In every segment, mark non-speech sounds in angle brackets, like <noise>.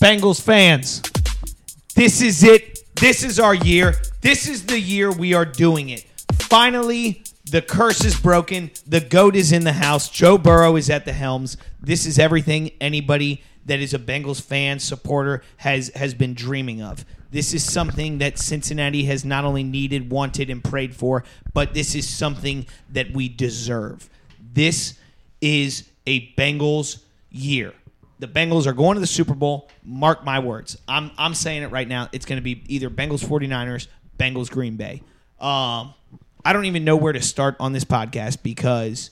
Bengals fans, this is it. This is our year. This is the year we are doing it. Finally, the curse is broken. The goat is in the house. Joe Burrow is at the helms. This is everything anybody that is a Bengals fan supporter has has been dreaming of. This is something that Cincinnati has not only needed, wanted, and prayed for, but this is something that we deserve. This is a Bengals year. The Bengals are going to the Super Bowl. Mark my words. I'm I'm saying it right now. It's going to be either Bengals 49ers, Bengals Green Bay. Um, I don't even know where to start on this podcast because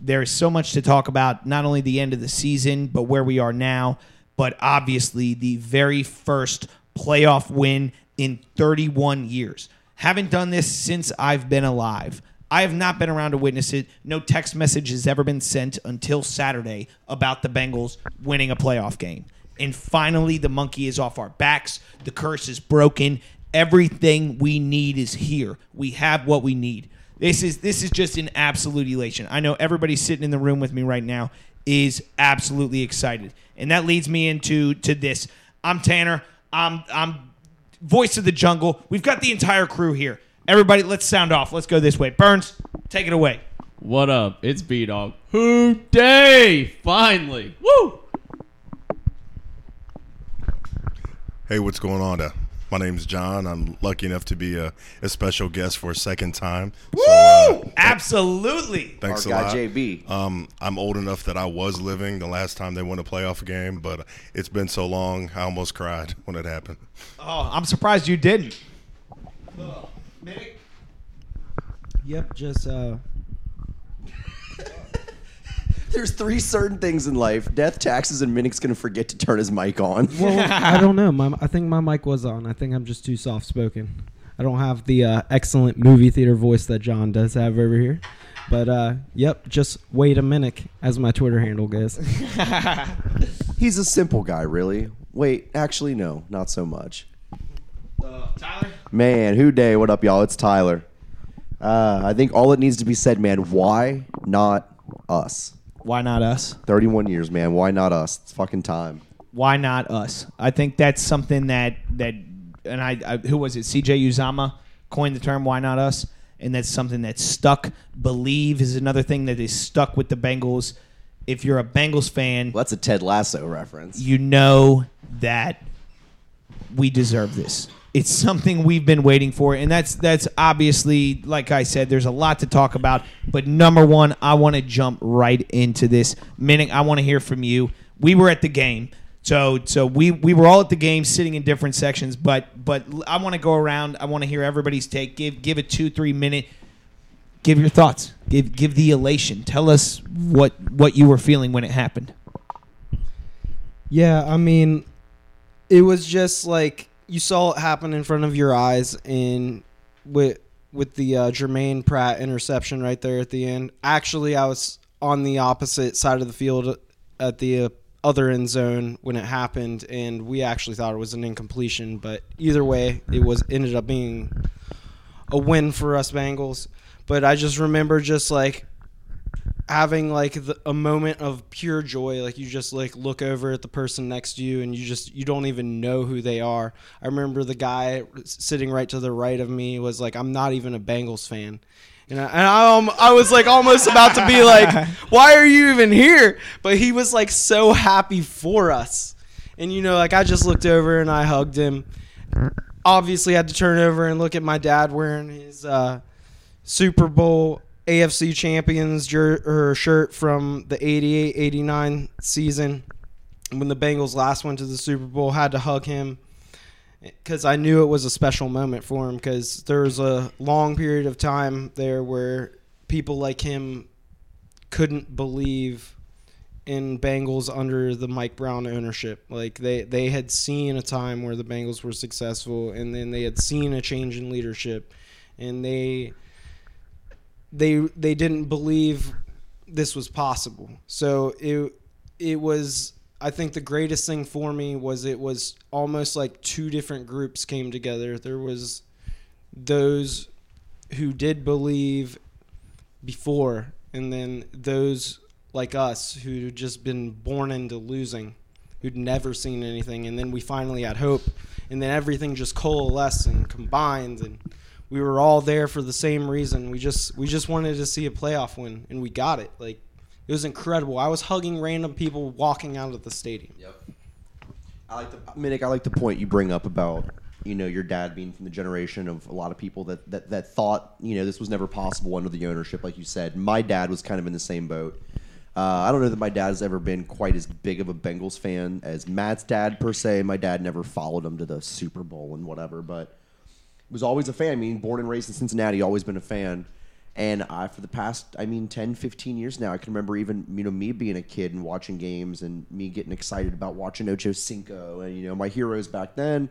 there is so much to talk about, not only the end of the season, but where we are now, but obviously the very first playoff win in 31 years. Haven't done this since I've been alive. I have not been around to witness it. No text message has ever been sent until Saturday about the Bengals winning a playoff game. And finally, the monkey is off our backs. The curse is broken. Everything we need is here. We have what we need. This is this is just an absolute elation. I know everybody sitting in the room with me right now is absolutely excited. And that leads me into to this. I'm Tanner. I'm I'm voice of the jungle. We've got the entire crew here. Everybody, let's sound off. Let's go this way. Burns, take it away. What up? It's B Dog. Who Dey? Finally. Woo! Hey, what's going on? Uh, my name's John. I'm lucky enough to be a, a special guest for a second time. Woo! So, uh, Absolutely. thanks Our a guy lot. JB. Um, I'm old enough that I was living the last time they won a playoff game, but it's been so long, I almost cried when it happened. Oh, I'm surprised you didn't. Yep, just uh, <laughs> There's three certain things in life: death, taxes, and Minnick's gonna forget to turn his mic on. well, <laughs> I don't know. My, I think my mic was on. I think I'm just too soft spoken. I don't have the uh, excellent movie theater voice that John does have over here. But uh, yep, just wait a minute, as my Twitter handle goes. <laughs> He's a simple guy, really. Wait, actually, no, not so much. Tyler? Man, Who Dey? What up, y'all? It's Tyler. Uh, I think all it needs to be said, man. Why not us? Why not us? 31 years, man. Why not us? It's fucking time. Why not us? I think that's something that that and I, I who was it? CJ Uzomah coined the term "Why not us," and that's something that's stuck. Believe is another thing that is stuck with the Bengals. If you're a Bengals fan, Well, that's a Ted Lasso reference. you know that we deserve this. It's something we've been waiting for, and that's that's obviously, like I said, there's a lot to talk about. But number one, I want to jump right into this. Minute, I want to hear from you. We were at the game, so so we we were all at the game, sitting in different sections. But but I want to go around. I want to hear everybody's take. Give give a two three minute. Give your thoughts. Give give the elation. Tell us what what you were feeling when it happened. Yeah, I mean, it was just like you saw it happen in front of your eyes, and with with the uh, Germaine Pratt interception right there at the end. Actually, I was on the opposite side of the field at the uh, other end zone when it happened, and we actually thought it was an incompletion. But either way, it was ended up being a win for us Bengals. But I just remember just like having like the, a moment of pure joy like you just like look over at the person next to you and you just you don't even know who they are. I remember the guy sitting right to the right of me was like i'm not even a bengals fan. And I, and I, um, I was like almost about to be like <laughs> why are you even here? But he was like so happy for us. And you know like i just looked over and i hugged him. Obviously had to turn over and look at my dad wearing his uh, super bowl AFC champions jer- or shirt from the 88 89 season when the Bengals last went to the Super Bowl. Had to hug him because I knew it was a special moment for him because there was a long period of time there where people like him couldn't believe in Bengals under the Mike Brown ownership. Like they they had seen a time where the Bengals were successful and then they had seen a change in leadership and they they they didn't believe this was possible. So it it was I think the greatest thing for me was it was almost like two different groups came together. There was those who did believe before and then those like us who'd just been born into losing who'd never seen anything, and then we finally had hope, and then everything just coalesced and combined, and we were all there for the same reason. We just we just wanted to see a playoff win, and we got it. Like it was incredible. I was hugging random people walking out of the stadium. Yep. I like the Minnick. I like the point you bring up about you know your dad being from the generation of a lot of people that that, that thought you know this was never possible under the ownership, like you said. My dad was kind of in the same boat. Uh, I don't know that my dad has ever been quite as big of a Bengals fan as Matt's dad per se. My dad never followed him to the Super Bowl and whatever, but was always a fan. I mean, born and raised in Cincinnati, always been a fan. And I, for the past, I mean, 10, 15 years now, I can remember even, you know, me being a kid and watching games and me getting excited about watching Ocho Cinco and, you know, my heroes back then.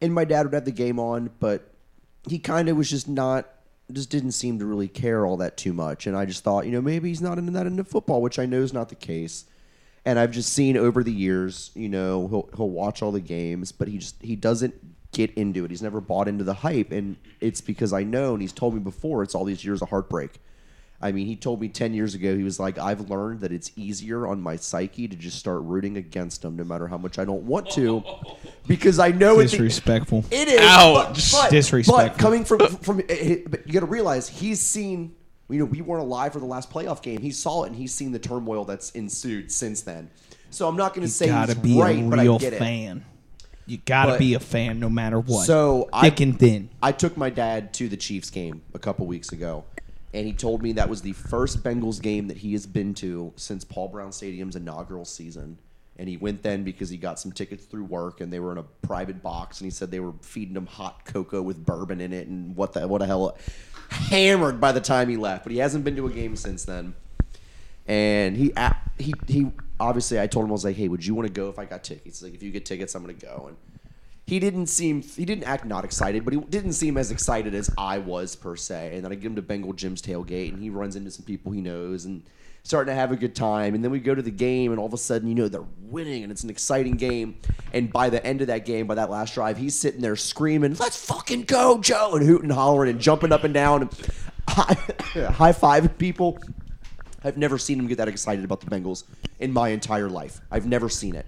And my dad would have the game on, but he kind of was just not, just didn't seem to really care all that too much. And I just thought, you know, maybe he's not into that into football, which I know is not the case. And I've just seen over the years, you know, he'll he'll watch all the games, but he just he doesn't get into it. He's never bought into the hype, and it's because I know, and he's told me before, it's all these years of heartbreak. I mean, he told me 10 years ago, he was like, I've learned that it's easier on my psyche to just start rooting against him no matter how much I don't want to <laughs> because I know it's Disrespectful. it is Ouch. But, but, Disrespectful. But coming from from, <laughs> eh, eh, but you got to realize he's seen. You know, we weren't alive for the last playoff game. He saw it, and he's seen the turmoil that's ensued since then. So I'm not going to say gotta he's be right, a but I real get it. You gotta But- be a fan no matter what. So I- thick and thin. I took my dad to the Chiefs game a couple weeks ago, and he told me that was the first Bengals game that he has been to since Paul Brown Stadium's inaugural season. And he went then because he got some tickets through work, and they were in a private box, and he said they were feeding him hot cocoa with bourbon in it, and what the what the hell, hammered by the time he left. But he hasn't been to a game since then. And he a- he he obviously I told him I was like, hey, would you want to go if I got tickets? Like, if you get tickets, I'm gonna go. And he didn't seem he didn't act not excited, but he didn't seem as excited as I was per se. And then I get him to Bengal Jim's tailgate, and he runs into some people he knows and starting to have a good time. And then we go to the game, and all of a sudden, you know, they're winning, and it's an exciting game. And by the end of that game, by that last drive, he's sitting there screaming, "Let's fucking go, Joe!" and hooting, hollering, and jumping up and down, <laughs> and high, high fiving people. I've never seen him get that excited about the Bengals in my entire life. I've never seen it.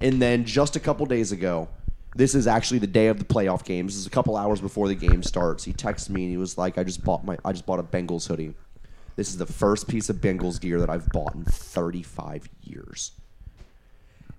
And then just a couple days ago, this is actually the day of the playoff games. This is a couple hours before the game starts. He texted me and he was like, "I just bought my I just bought a Bengals hoodie. This is the first piece of Bengals gear that I've bought in 35 years."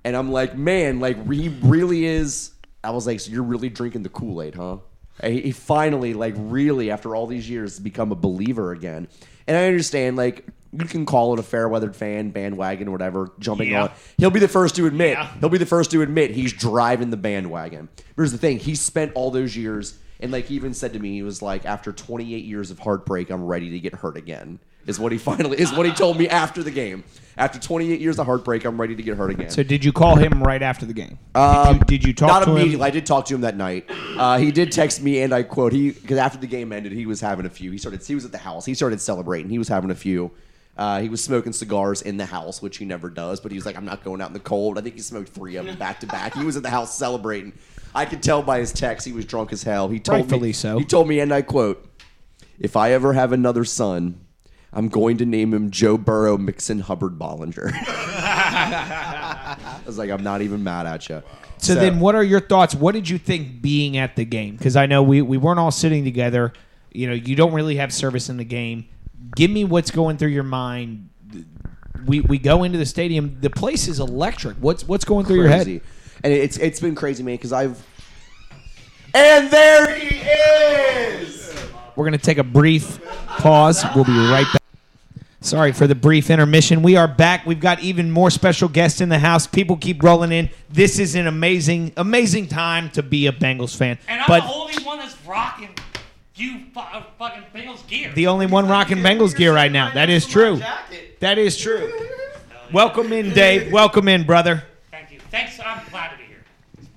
And I'm like, "Man, like he really is." I was like, "So you're really drinking the Kool Aid, huh?" And he finally, like, really after all these years, become a believer again. And I understand, like, you can call it a fair weathered fan bandwagon or whatever, jumping Yeah. on. He'll be the first to admit. Yeah. He'll be the first to admit he's driving the bandwagon. Here's the thing: he spent all those years, and like he even said to me, he was like, after 28 years of heartbreak, I'm ready to get hurt again. Is what he <laughs> finally is what he told me after the game. After 28 years of heartbreak, I'm ready to get hurt again. So did you call him right after the game? Um, did, you, did you talk Not to immediately. him? I did talk to him that night. Uh, he did text me, and I quote: "He because after the game ended, he was having a few. He started. He was at the house. He started celebrating. He was having a few. Uh, he was smoking cigars in the house, which he never does. But he was like, "I'm not going out in the cold." I think he smoked three of them back to back. He was at the house celebrating. I could tell by his text he was drunk as hell. He told Rightfully me. so. He told me, and I quote: "If I ever have another son." I'm going to name him Joe Burrow Mixon Hubbard Bollinger. <laughs> I was like, I'm not even mad at you. So, then, what are your thoughts? What did you think being at the game? Because I know we, we weren't all sitting together. You know, you don't really have service in the game. Give me what's going through your mind. We, we go into the stadium. The place is electric. What's what's going through your head? And it's it's been crazy, man, because I've and there he is. We're gonna take a brief pause. We'll be right back. Sorry for the brief intermission. We are back. We've got even more special guests in the house. People keep rolling in. This is an amazing, amazing time to be a Bengals fan. And I'm but the only one that's rocking you fu- uh, fucking Bengals gear. the only one rocking Bengals gear right now. That is true. That is true. Welcome in, Dave. Welcome in, brother. Thank you. Thanks. I'm glad to be here.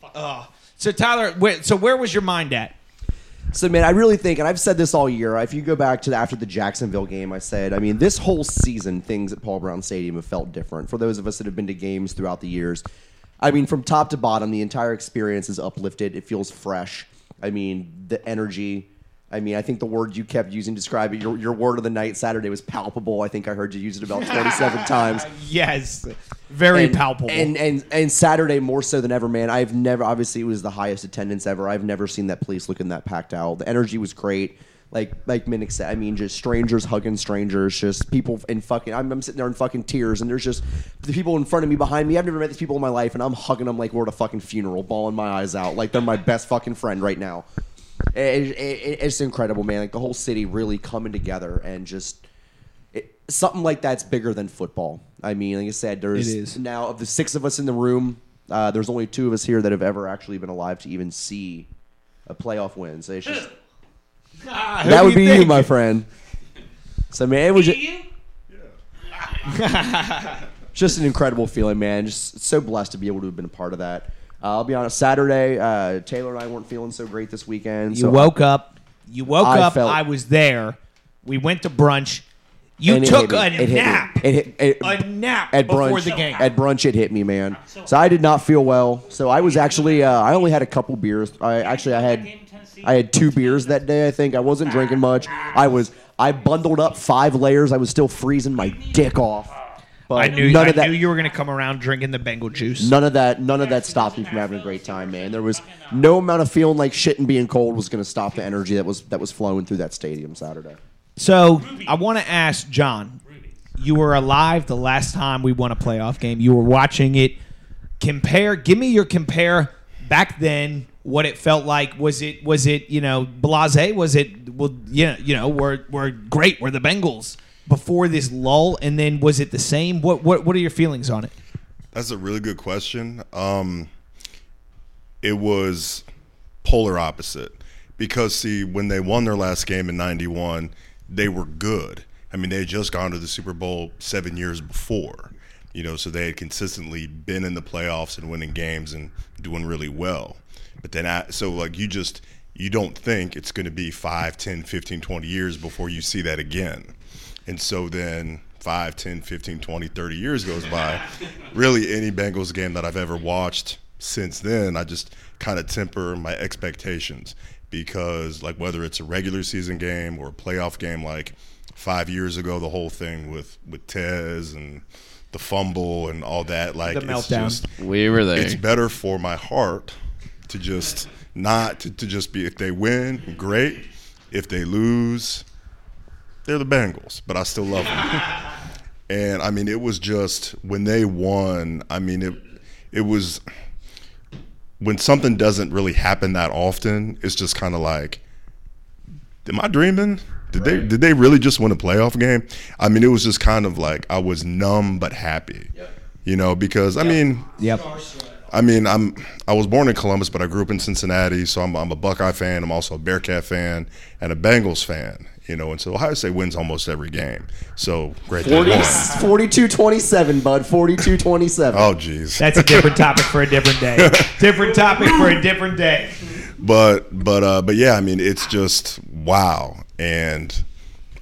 Fuck. So Tyler, where, so where was your mind at? So man, I really think, and I've said this all year. If you go back to the, after the Jacksonville game, I said, I mean, this whole season, things at Paul Brown Stadium have felt different. For those of us that have been to games throughout the years, I mean, from top to bottom, the entire experience is uplifted. It feels fresh. I mean, the energy, I mean, I think the word you kept using to describe it, your, your word of the night Saturday was palpable. I think I heard you use it about 27 <laughs> times. Yes, very and, palpable. And, and and Saturday more so than ever, man. I've never obviously it was the highest attendance ever. I've never seen that place looking that packed out. The energy was great. Like like Minnick said, I mean, just strangers hugging strangers, just people in fucking. I'm, I'm sitting there in fucking tears, and there's just the people in front of me, behind me. I've never met these people in my life, and I'm hugging them like we're at a fucking funeral, bawling my eyes out, like they're my best fucking friend right now. It- it- it's incredible, man. Like the whole city really coming together and just it, something like that's bigger than football. I mean, like I said, there's It is. now of the six of us in the room, uh, there's only two of us here that have ever actually been alive to even see a playoff win. So it's just <laughs> Ah, that do would be you, my friend. So man, it was just, <laughs> You? just an incredible feeling, man. Just so blessed to be able to have been a part of that. Uh, I'll be honest. Saturday, uh, Taylor and I weren't feeling so great this weekend. You so woke up. You woke I up. felt- I was there. We went to brunch. You and took a me. It hit nap. It hit, it, A nap at before brunch the game. At brunch, it hit me, man. So I did not feel well. So I was actually, uh, I only had a couple beers. I actually, I had, I had two beers that day. I think I wasn't drinking much. I was, I bundled up five layers. I was still freezing my dick off. But I knew. none I of that. knew you were going to come around drinking the Bengal juice. None of that, none of that stopped me from having a great time, man. There was no amount of feeling like shit and being cold was going to stop the energy that was that was flowing through that stadium Saturday. So I want to ask John. You were alive the last time we won a playoff game. You were watching it. Compare. Give me your compare back then. What it felt like. Was it? Was it? You know, blase? Was it? Well, yeah. You know, we're we're great. We're the Bengals before this lull, and then was it the same? What what what are your feelings on it? That's a really good question. Um, it was polar opposite because see, when they won their last game in '91, they were good. I mean, they had just gone to the Super Bowl seven years before, you know, so they had consistently been in the playoffs and winning games and doing really well. But then, I, so like you just you don't think it's going to be 5, 10, 15, 20 years before you see that again. And so then 5, 10, 15, 20, 30 years goes by. <laughs> Really, any Bengals game that I've ever watched since then, I just kind of temper my expectations because, like, whether it's a regular season game or a playoff game, like five years ago, the whole thing with with Tez and the fumble and all that, like, The it's meltdown. just We were there. it's better for my heart to just not to, to just be if they win great if they lose they're the bengals but i still love them. And i mean it was just when they won i mean it it was when something doesn't really happen that often it's just kind of like am i dreaming? Did they did they really just win a playoff game? I mean it was just kind of like i was numb but happy. You know because i mean Yep. I mean, I'm I was born in Columbus, but I grew up in Cincinnati, so I'm, I'm a Buckeye fan. I'm also a Bearcat fan and a Bengals fan. You know, and so Ohio State wins almost every game. So great. they 40, 42-27, bud. 42-27. Oh, geez. That's a different topic for a different day. <laughs> different topic for a different day. but but uh, but yeah, I mean, it's just wow. And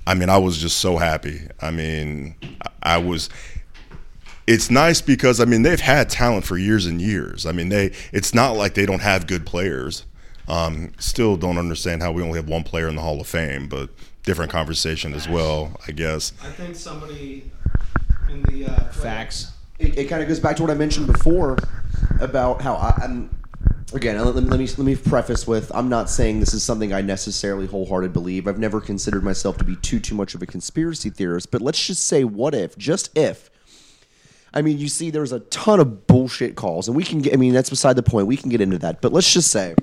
I mean, I was just so happy. I mean, I, I was. It's nice because I mean they've had talent for years and years. I mean they. It's not like they don't have good players. Um, still don't understand how we only have one player in the Hall of Fame, but different conversation as well, I guess. I think somebody in the uh, Facts. it, it kind of goes back to what I mentioned before about how I, I'm. Again, let, let me let me preface with I'm not saying this is something I necessarily wholehearted believe. I've never considered myself to be too too much of a conspiracy theorist. But let's just say, what if? Just if. I mean, you see, there's a ton of bullshit calls, and we can get. I mean, that's beside the point. We can get into that. But let's just say,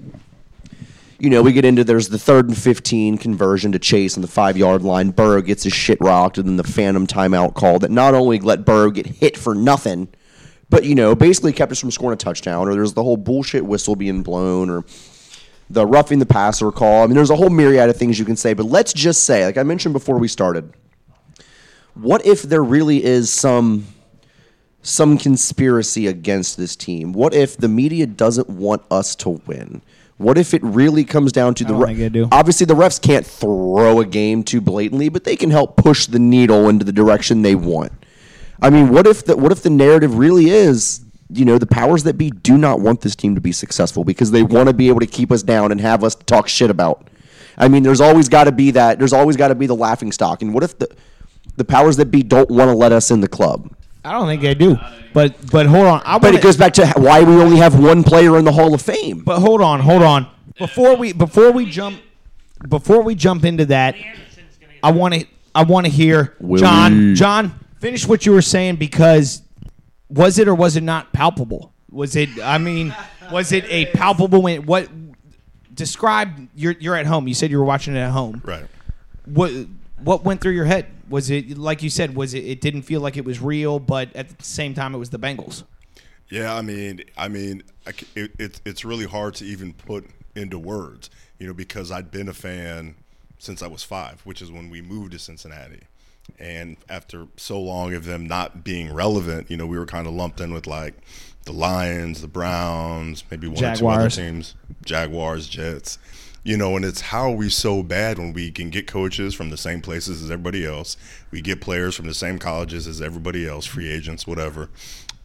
you know, we get into there's the third and 15 conversion to Chase on the five yard line. Burrow gets his shit rocked, and then the phantom timeout call that not only let Burrow get hit for nothing, but, you know, basically kept us from scoring a touchdown, or there's the whole bullshit whistle being blown, or the roughing the passer call. I mean, there's a whole myriad of things you can say, but let's just say, like I mentioned before we started, what if there really is some some conspiracy against this team? What if the media doesn't want us to win? What if it really comes down to the re- obviously the refs can't throw a game too blatantly, but they can help push the needle into the direction they want. I mean, what if the what if the narrative really is, you know, the powers that be do not want this team to be successful because they want to be able to keep us down and have us talk shit about. I mean, there's always got to be that. There's always got to be the laughing stock. And what if the the powers that be don't want to let us in the club? I don't think they do. But but hold on. I But wanna, it goes back to why we only have one player in the Hall of Fame. But hold on, hold on. Before we before we jump before we jump into that, I want to I want to hear Willie. John. John, finish what you were saying because was it or was it not palpable? Was it? I mean, was it a palpable win? What? Describe. You're you're at home. You said you were watching it at home. Right. What what went through your head? Was it like you said? Was it? It didn't feel like it was real, but at the same time, it was the Bengals. Yeah, I mean, I mean, it, it, it's really hard to even put into words, you know, because I'd been a fan since I was five, which is when we moved to Cincinnati. And after so long of them not being relevant, you know, we were kind of lumped in with like the Lions, the Browns, maybe one or two other teams, Jaguars, Jets. You know, and it's how are we so bad when we can get coaches from the same places as everybody else? We get players from the same colleges as everybody else, free agents, whatever.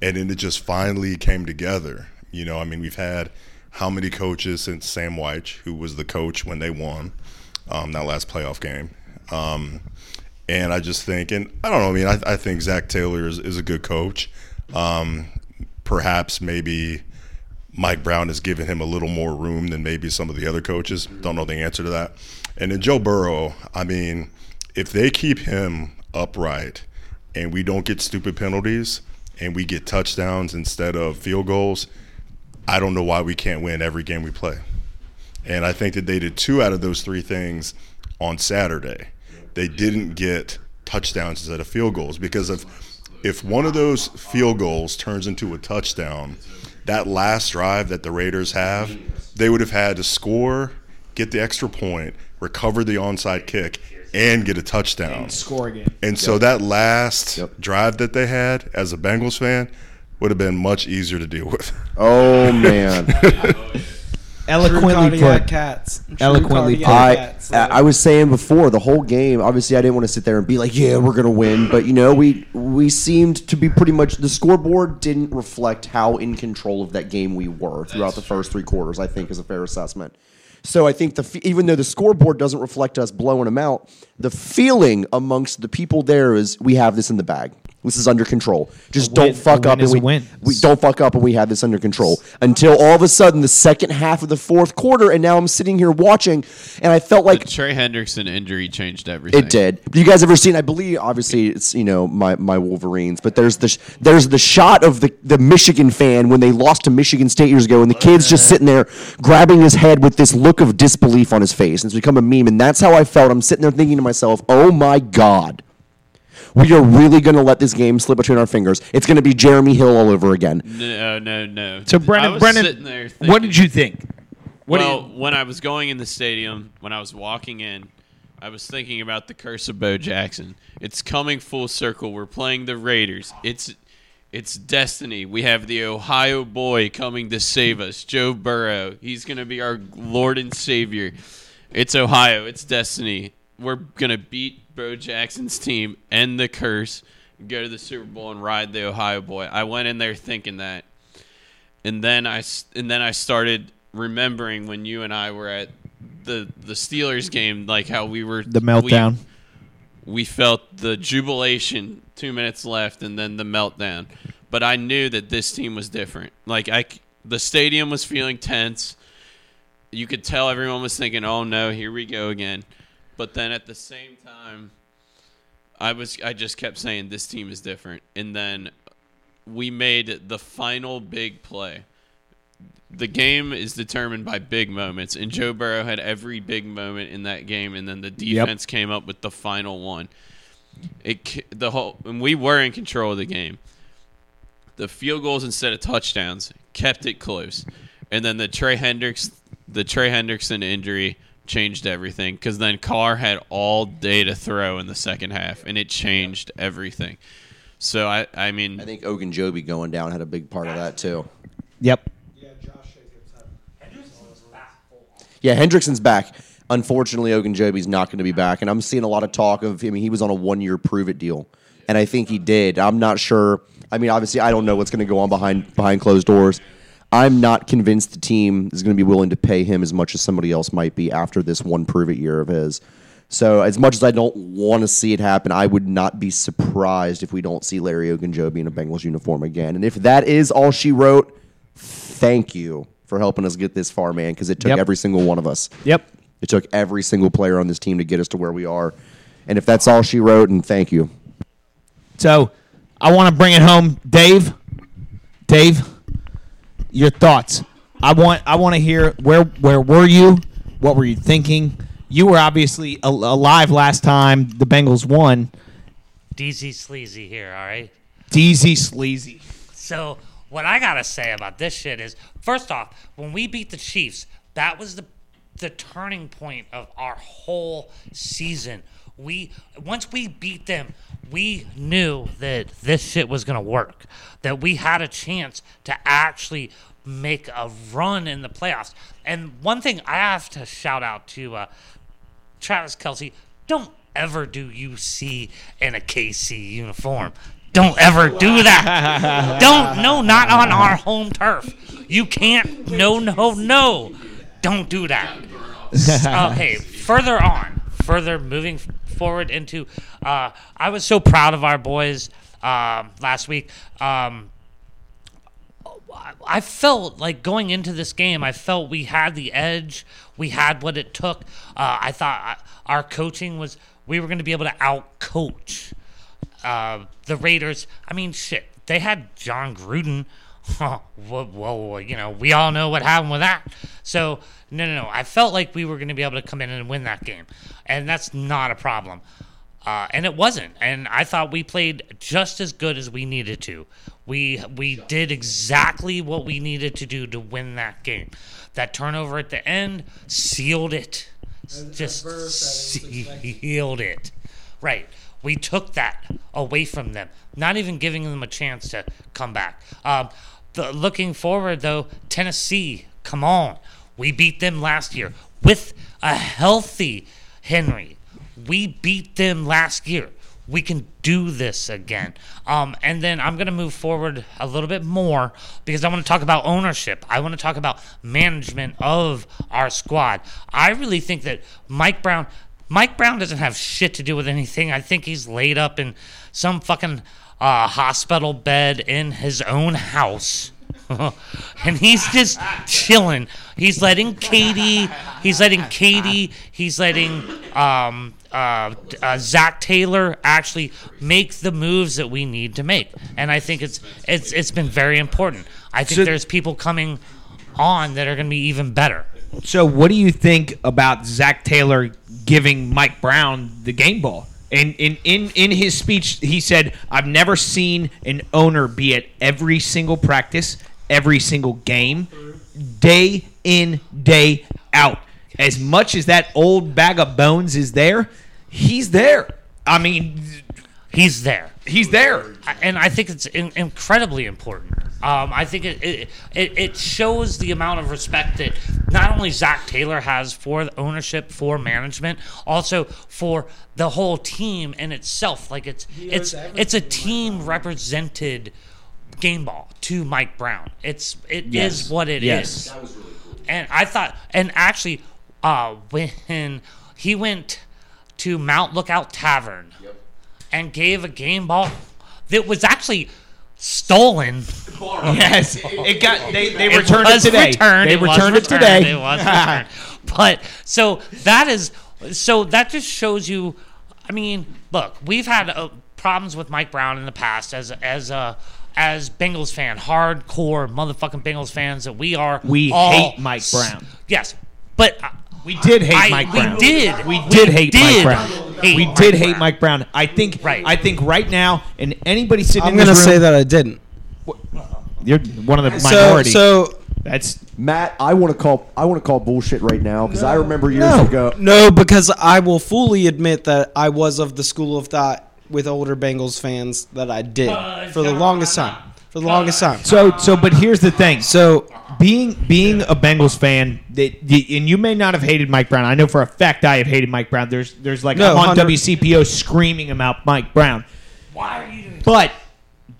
And then it just finally came together. You know, I mean, we've had how many coaches since Sam Wyche, who was the coach when they won um, that last playoff game. Um, and I just think, and I don't know, I mean, I, I think Zac Taylor is, is a good coach. Um, perhaps maybe Mike Brown has given him a little more room than maybe some of the other coaches. Don't know the answer to that. And then Joe Burrow, I mean, if they keep him upright and we don't get stupid penalties and we get touchdowns instead of field goals, I don't know why we can't win every game we play. And I think that they did two out of those three things on Saturday. They didn't get touchdowns instead of field goals because if if one of those field goals turns into a touchdown, that last drive that the Raiders have, they would have had to score, get the extra point, recover the onside kick, and get a touchdown. And Score again. And so that last Yep. drive that they had as a Bengals fan would have been much easier to deal with. Oh man, <laughs> Eloquently put. cats. True Eloquently cardiac I cats. I I was saying before the whole game. Obviously, I didn't want to sit there and be like, "Yeah, we're gonna win," but you know, we we seemed to be pretty much the scoreboard didn't reflect how in control of that game we were throughout the first three quarters. I think is a fair assessment. So I think the even though the scoreboard doesn't reflect us blowing them out, the feeling amongst the people there is we have this in the bag. This is under control. Just A don't fuck up and we, win. we don't fuck up and we have this under control until all of a sudden the second half of the fourth quarter and now I'm sitting here watching and I felt The like Trey Hendrickson injury changed everything. it did. You guys ever seen? I believe obviously it's you know my, my Wolverines, but there's the there's the shot of the the Michigan fan when they lost to Michigan State years ago, and the kid's just sitting there grabbing his head with this look of disbelief on his face. And It's become a meme, and that's how I felt. I'm sitting there thinking to myself, "Oh my god." We are really going to let this game slip between our fingers. It's going to be Jeremy Hill all over again. No, no, no. So I Brennan, was Brennan, sitting there what did you think? What well, you- when I was going in the stadium, when I was walking in, I was thinking about the curse of Bo Jackson. It's coming full circle. We're playing the Raiders. It's it's destiny. We have the Ohio boy coming to save us, Joe Burrow. He's going to be our Lord and Savior. It's Ohio. It's destiny. We're going to beat Bo Jackson's team, end the curse, go to the Super Bowl and ride the Ohio boy. I went in there thinking that and then I and then I started remembering when you and I were at the the Steelers game, like how we were the meltdown. We, we felt the jubilation, two minutes left, and then the meltdown. But I knew that this team was different. Like I, the stadium was feeling tense. You could tell everyone was thinking, "Oh no, here we go again." But then at the same time, I was I just kept saying this team is different. And then we made the final big play. The game is determined by big moments, and Joe Burrow had every big moment in that game, and then the defense came up with the final one. It the whole and we were in control of the game. The field goals instead of touchdowns kept it close, and then the Trey Hendricks the Trey Hendrickson injury changed everything because then Carr had all day to throw in the second half, and it changed everything. So I I mean I think Ogunjobi going down had a big part of that too. Yep. Yeah, Hendrickson's back. Unfortunately, Ogunjobi's not going to be back, and I'm seeing a lot of talk of. I mean, he was on a one-year prove-it deal, and I think he did. I'm not sure. I mean, obviously, I don't know what's going to go on behind behind closed doors. I'm not convinced the team is going to be willing to pay him as much as somebody else might be after this one prove it year of his. So, as much as I don't want to see it happen, I would not be surprised if we don't see Larry Ogunjobi in a Bengals uniform again. And if that is all she wrote, thank you for helping us get this far, man, because it took Yep. every single one of us. Yep. It took every single player on this team to get us to where we are. And if that's all she wrote, and thank you. So I want to bring it home, Dave. Dave, your thoughts. I want I want to hear where where were you? What were you thinking? You were obviously al- alive last time the Bengals won. DZ Sleazy here, all right? DZ sleazy. So what I gotta say about this shit is, first off, when we beat the Chiefs, that was the the turning point of our whole season. We once we beat them, we knew that this shit was gonna work. That we had a chance to actually make a run in the playoffs. And one thing I have to shout out to uh, Travis Kelce, don't ever do UC in a KC uniform. Don't ever do that. <laughs> don't, no, not on our home turf. You can't, no, no, no. Don't do that. Okay, further on, further moving forward into, uh, I was so proud of our boys um, last week. Um, I felt like going into this game, I felt we had the edge. We had what it took. Uh, I thought uh, our coaching was, we were going to be able to out coach uh, the Raiders. I mean, shit, they had Jon Gruden. <laughs> well, well, you know, we all know what happened with that. So, no, no, no. I felt like we were going to be able to come in and win that game. And that's not a problem. Uh, and it wasn't. And I thought we played just as good as we needed to. We we did exactly what we needed to do to win that game. That turnover at the end sealed it. Just sealed it. Right. We took that away from them, not even giving them a chance to come back. Um, the, looking forward, though, Tennessee, come on. We beat them last year with a healthy Henry. We beat them last year. We can do this again. Um, and then I'm going to move forward a little bit more because I want to talk about ownership. I want to talk about management of our squad. I really think that Mike Brown, Mike Brown doesn't have shit to do with anything. I think he's laid up in some fucking uh, hospital bed in his own house. <laughs> and he's just chilling. He's letting Katie, he's letting Katie, he's letting um, uh, uh, Zac Taylor actually make the moves that we need to make. And I think it's it's it's been very important. I think So- there's people coming on that are going to be even better. So what do you think about Zac Taylor giving Mike Brown the game ball? And in, in, in his speech, he said, I've never seen an owner be at every single practice, every single game, day in, day out. As much as that old bag of bones is there, he's there. I mean, He's there. he's there. and I think it's in, incredibly important. Um, I think it, it it it shows the amount of respect that not only Zac Taylor has for the ownership, for management, also for the whole team in itself. Like it's it's it's a team represented game ball to Mike Brown. It's it is Yes. what it is. Yes. is. Really cool. And I thought, and actually, uh, when he went to Mount Lookout Tavern and gave a game ball that was actually stolen. <laughs> Yes, it got they, they returned it was today. returned, They it was returned it returned, today. It was returned. <laughs> But so that is so that just shows you. I mean, look, we've had uh, problems with Mike Brown in the past as as a as Bengals fan, hardcore motherfucking Bengals fans that we are. We all hate Mike s- Brown. Yes, but. We did hate I- Mike Brown. we Brown. did. We We did hate Mike Brown. hate we Mike did hate Brown. Mike Brown. I think. Right. I think right now, and anybody sitting in the middle. I'm in gonna say room- that I didn't. you're one of the So, minority. so That's Matt, I want to call I want to call bullshit right now because I remember years no, ago. no, because I will fully admit that I was of the school of thought with older Bengals fans that I did for the longest time. For the longest time. so so. But here's the thing. So being being a Bengals fan, that and you may not have hated Mike Brown. I know for a fact I have hated Mike Brown. There's there's like No, I'm on 100 WCPO screaming about Mike Brown. Why are you? But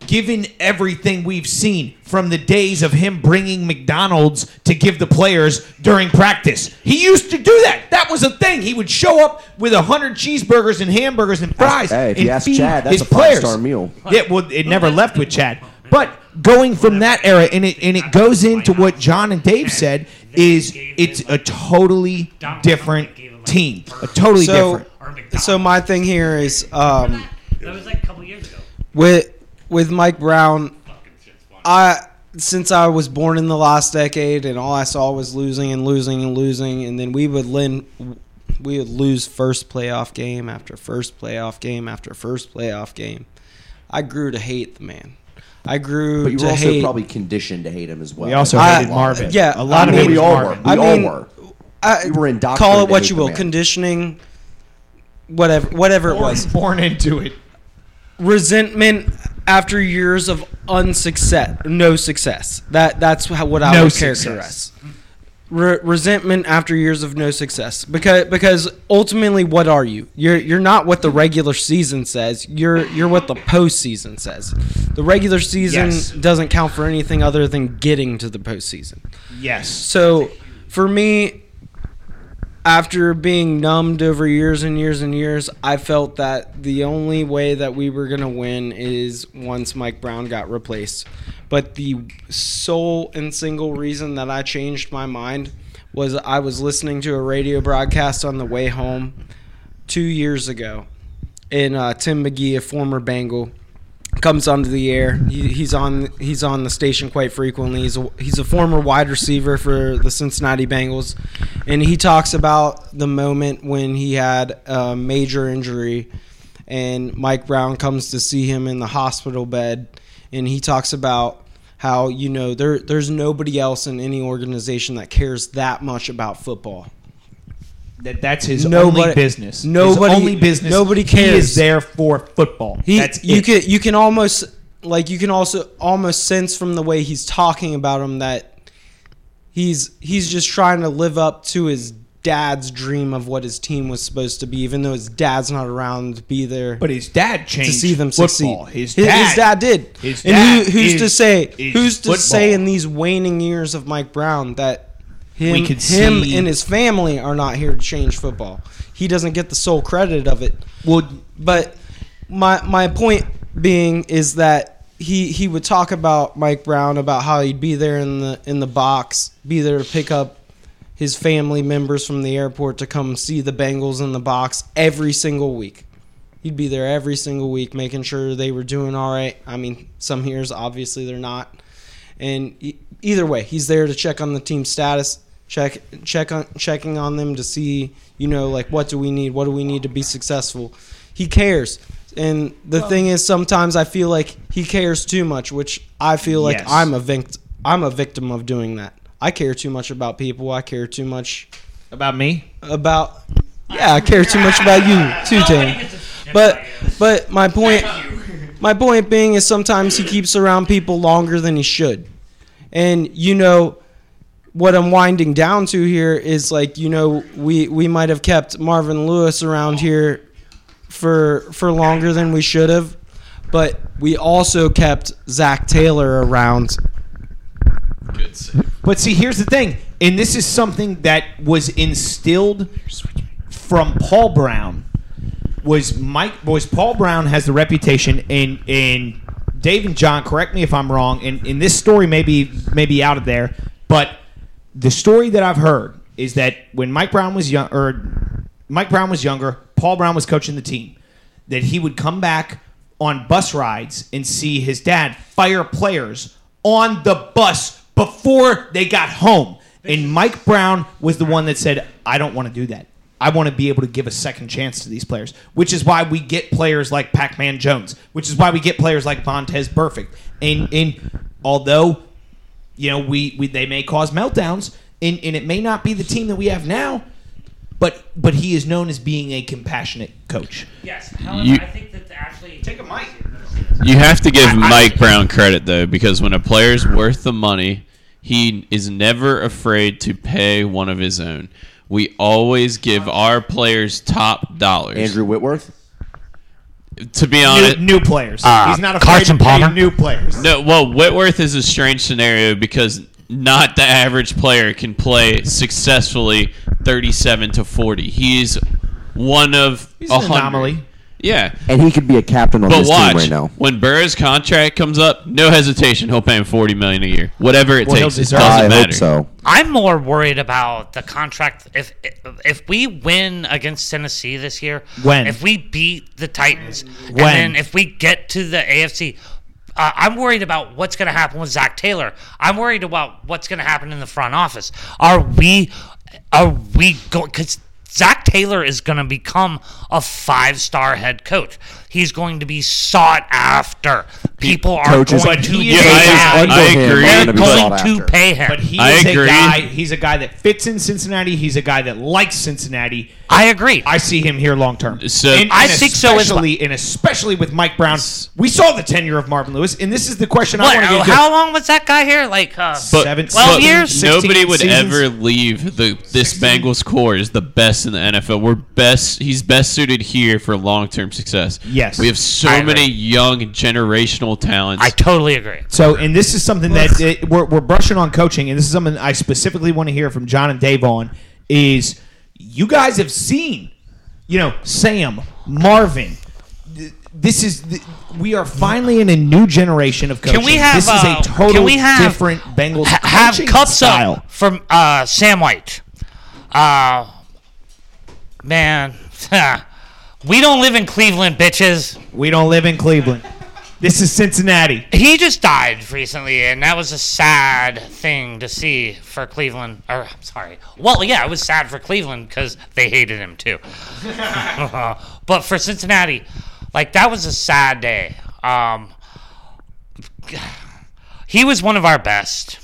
given everything we've seen from the days of him bringing McDonald's to give the players during practice. He used to do that. That was a thing. He would show up with a hundred cheeseburgers and hamburgers and fries Hey, if and you ask Chad, that's a players. five-star meal. Yeah, well, it never left with Chad. But going from that era, and it and it goes into what John and Dave said, is it's a totally different team, a totally So, different. so my thing here is um, That was like a couple years ago. with with Mike Brown. I since I was born in the last decade, and all I saw was losing and losing and losing, and then we would win. We would lose first playoff game after first playoff game after first playoff game. I grew to hate the man. I grew But you to were also hate. probably conditioned to hate him as well. We also I- hated Marvin. yeah, a lot I of mean, it we was all Marvin. were. We I all mean, were. I, we were indoctrinated call it what you will, man. conditioning, whatever, whatever it was. born into it. resentment after years of unsuccess, no success. That that's how, what I No would success. characterize. Re- resentment after years of no success, because because ultimately, what are you? You're you're not what the regular season says. You're you're what the postseason says. The regular season Yes. doesn't count for anything other than getting to the postseason. Yes. So for me, after being numbed over years and years and years, I felt that the only way that we were going to win is once Mike Brown got replaced. But the sole and single reason that I changed my mind was I was listening to a radio broadcast on the way home two years ago. And uh, Tim McGee, a former Bengal, comes onto the air. He, he's on he's on the station quite frequently. He's a, he's a former wide receiver for the Cincinnati Bengals, and he talks about the moment when he had a major injury, and Mike Brown comes to see him in the hospital bed, and he talks about how you know there there's nobody else in any organization that cares that much about football. That that's his Nobody- only business. nobody- his only business. nobody He cares. is there for football. He, that's you it. can you can almost like you can also almost sense from the way he's talking about him that he's he's just trying to live up to his dad's dream of what his team was supposed to be, even though his dad's not around to be there But his dad changed to see them football. succeed. His His, dad, his dad did. his and dad who, who's to say who's to say in these waning years of Mike Brown that him, We could him see- and his family are not here to change football. He doesn't get the sole credit of it. Well, But my my point being is that he he would talk about Mike Brown about how he'd be there in the in the box, be there to pick up his family members from the airport to come see the Bengals in the box every single week. He'd be there every single week making sure they were doing all right. I mean, some years obviously they're not. And either way, he's there to check on the team status, check check on checking on them to see, you know, like what do we need? What do we need to be successful? He cares. And the thing is sometimes I feel like he cares too much, which I feel like Yes. I'm a vict- I'm a victim of doing that. I care too much about people. I care too much about me. about yeah, I care too much about you too, Tim. But but my point my point being is sometimes he keeps around people longer than he should. And you know what I'm winding down to here is like, you know, we we might have kept Marvin Lewis around here for for longer than we should have, but we also kept Zac Taylor around Good save. But see, here's the thing, and this is something that was instilled from Paul Brown. Was Mike? Was Paul Brown has the reputation, and and Dave and John, correct me if I'm wrong, and, and this story may be, may be out of there, but the story that I've heard is that when Mike Brown was young, or Mike Brown was younger, Paul Brown was coaching the team, that he would come back on bus rides and see his dad fire players on the bus before they got home. And Mike Brown was the one that said, I don't want to do that. I want to be able to give a second chance to these players, which is why we get players like Pac Man Jones, which is why we get players like Vontaze Burfict. And, and although you know, we, we they may cause meltdowns, and, and it may not be the team that we have now, but but he is known as being a compassionate coach. Yes. However, You- I think that actually Take a mic. You have to give Mike Brown credit though, because when a player's worth the money, he is never afraid to pay one of his own. We always give our players top dollars. Andrew Whitworth. To be honest, new players. Uh, He's not afraid Carson to pay Palmer? new players. no. Well, Whitworth is a strange scenario because not the average player can play successfully 37 to 40. He's one of He's a an hundred. anomaly. Yeah. And he could be a captain on But this watch, team right now. when Burrow's contract comes up, no hesitation, he'll pay him forty million a year, whatever it Well, takes. It doesn't I matter. hope so. I'm more worried about the contract. If if we win against Tennessee this year, When? if we beat the Titans, When? and then if we get to the AFC, uh, I'm worried about what's going to happen with Zac Taylor. I'm worried about what's going to happen in the front office. Are we are we going? Because Zac Taylor is going to become a five star head coach. He's going to be sought after. People are Coaches- going to pay him. I agree. They're They're gonna be going to after. pay him. But he I is agree. a guy. He's a guy that fits in Cincinnati. He's a guy that likes Cincinnati. I agree. I see him here long term. So- and, I and think so as especially, and especially with Mike Brown. We saw the tenure of Marvin Lewis, and this is the question I want to get. how long was that guy here? Like, uh, But, Seven- but 12 years? 16 Nobody would seasons? ever leave the this 16. Bengals core is the best in the NFL. We're best. He's best suited here for long term success. Yes. we have so I agree. many young generational talents. I totally agree. So, and this is something that it, we're, we're brushing on coaching, and this is something I specifically want to hear from John and Dave on is you guys have seen, you know, Sam, Marvin. This is th- we are finally in a new generation of coaching. Can we have? this is uh, a total can we have, different Bengals ha- have cups style. up from uh, Sam Wyche? Uh, man, <laughs> we don't live in Cleveland, bitches. We don't live in Cleveland. This is Cincinnati. He just died recently, and that was a sad thing to see for Cleveland. Or I'm sorry. Well, yeah, it was sad for Cleveland because they hated him too. <laughs> <laughs> but for Cincinnati, like that was a sad day. Um, <sighs> he was one of our best.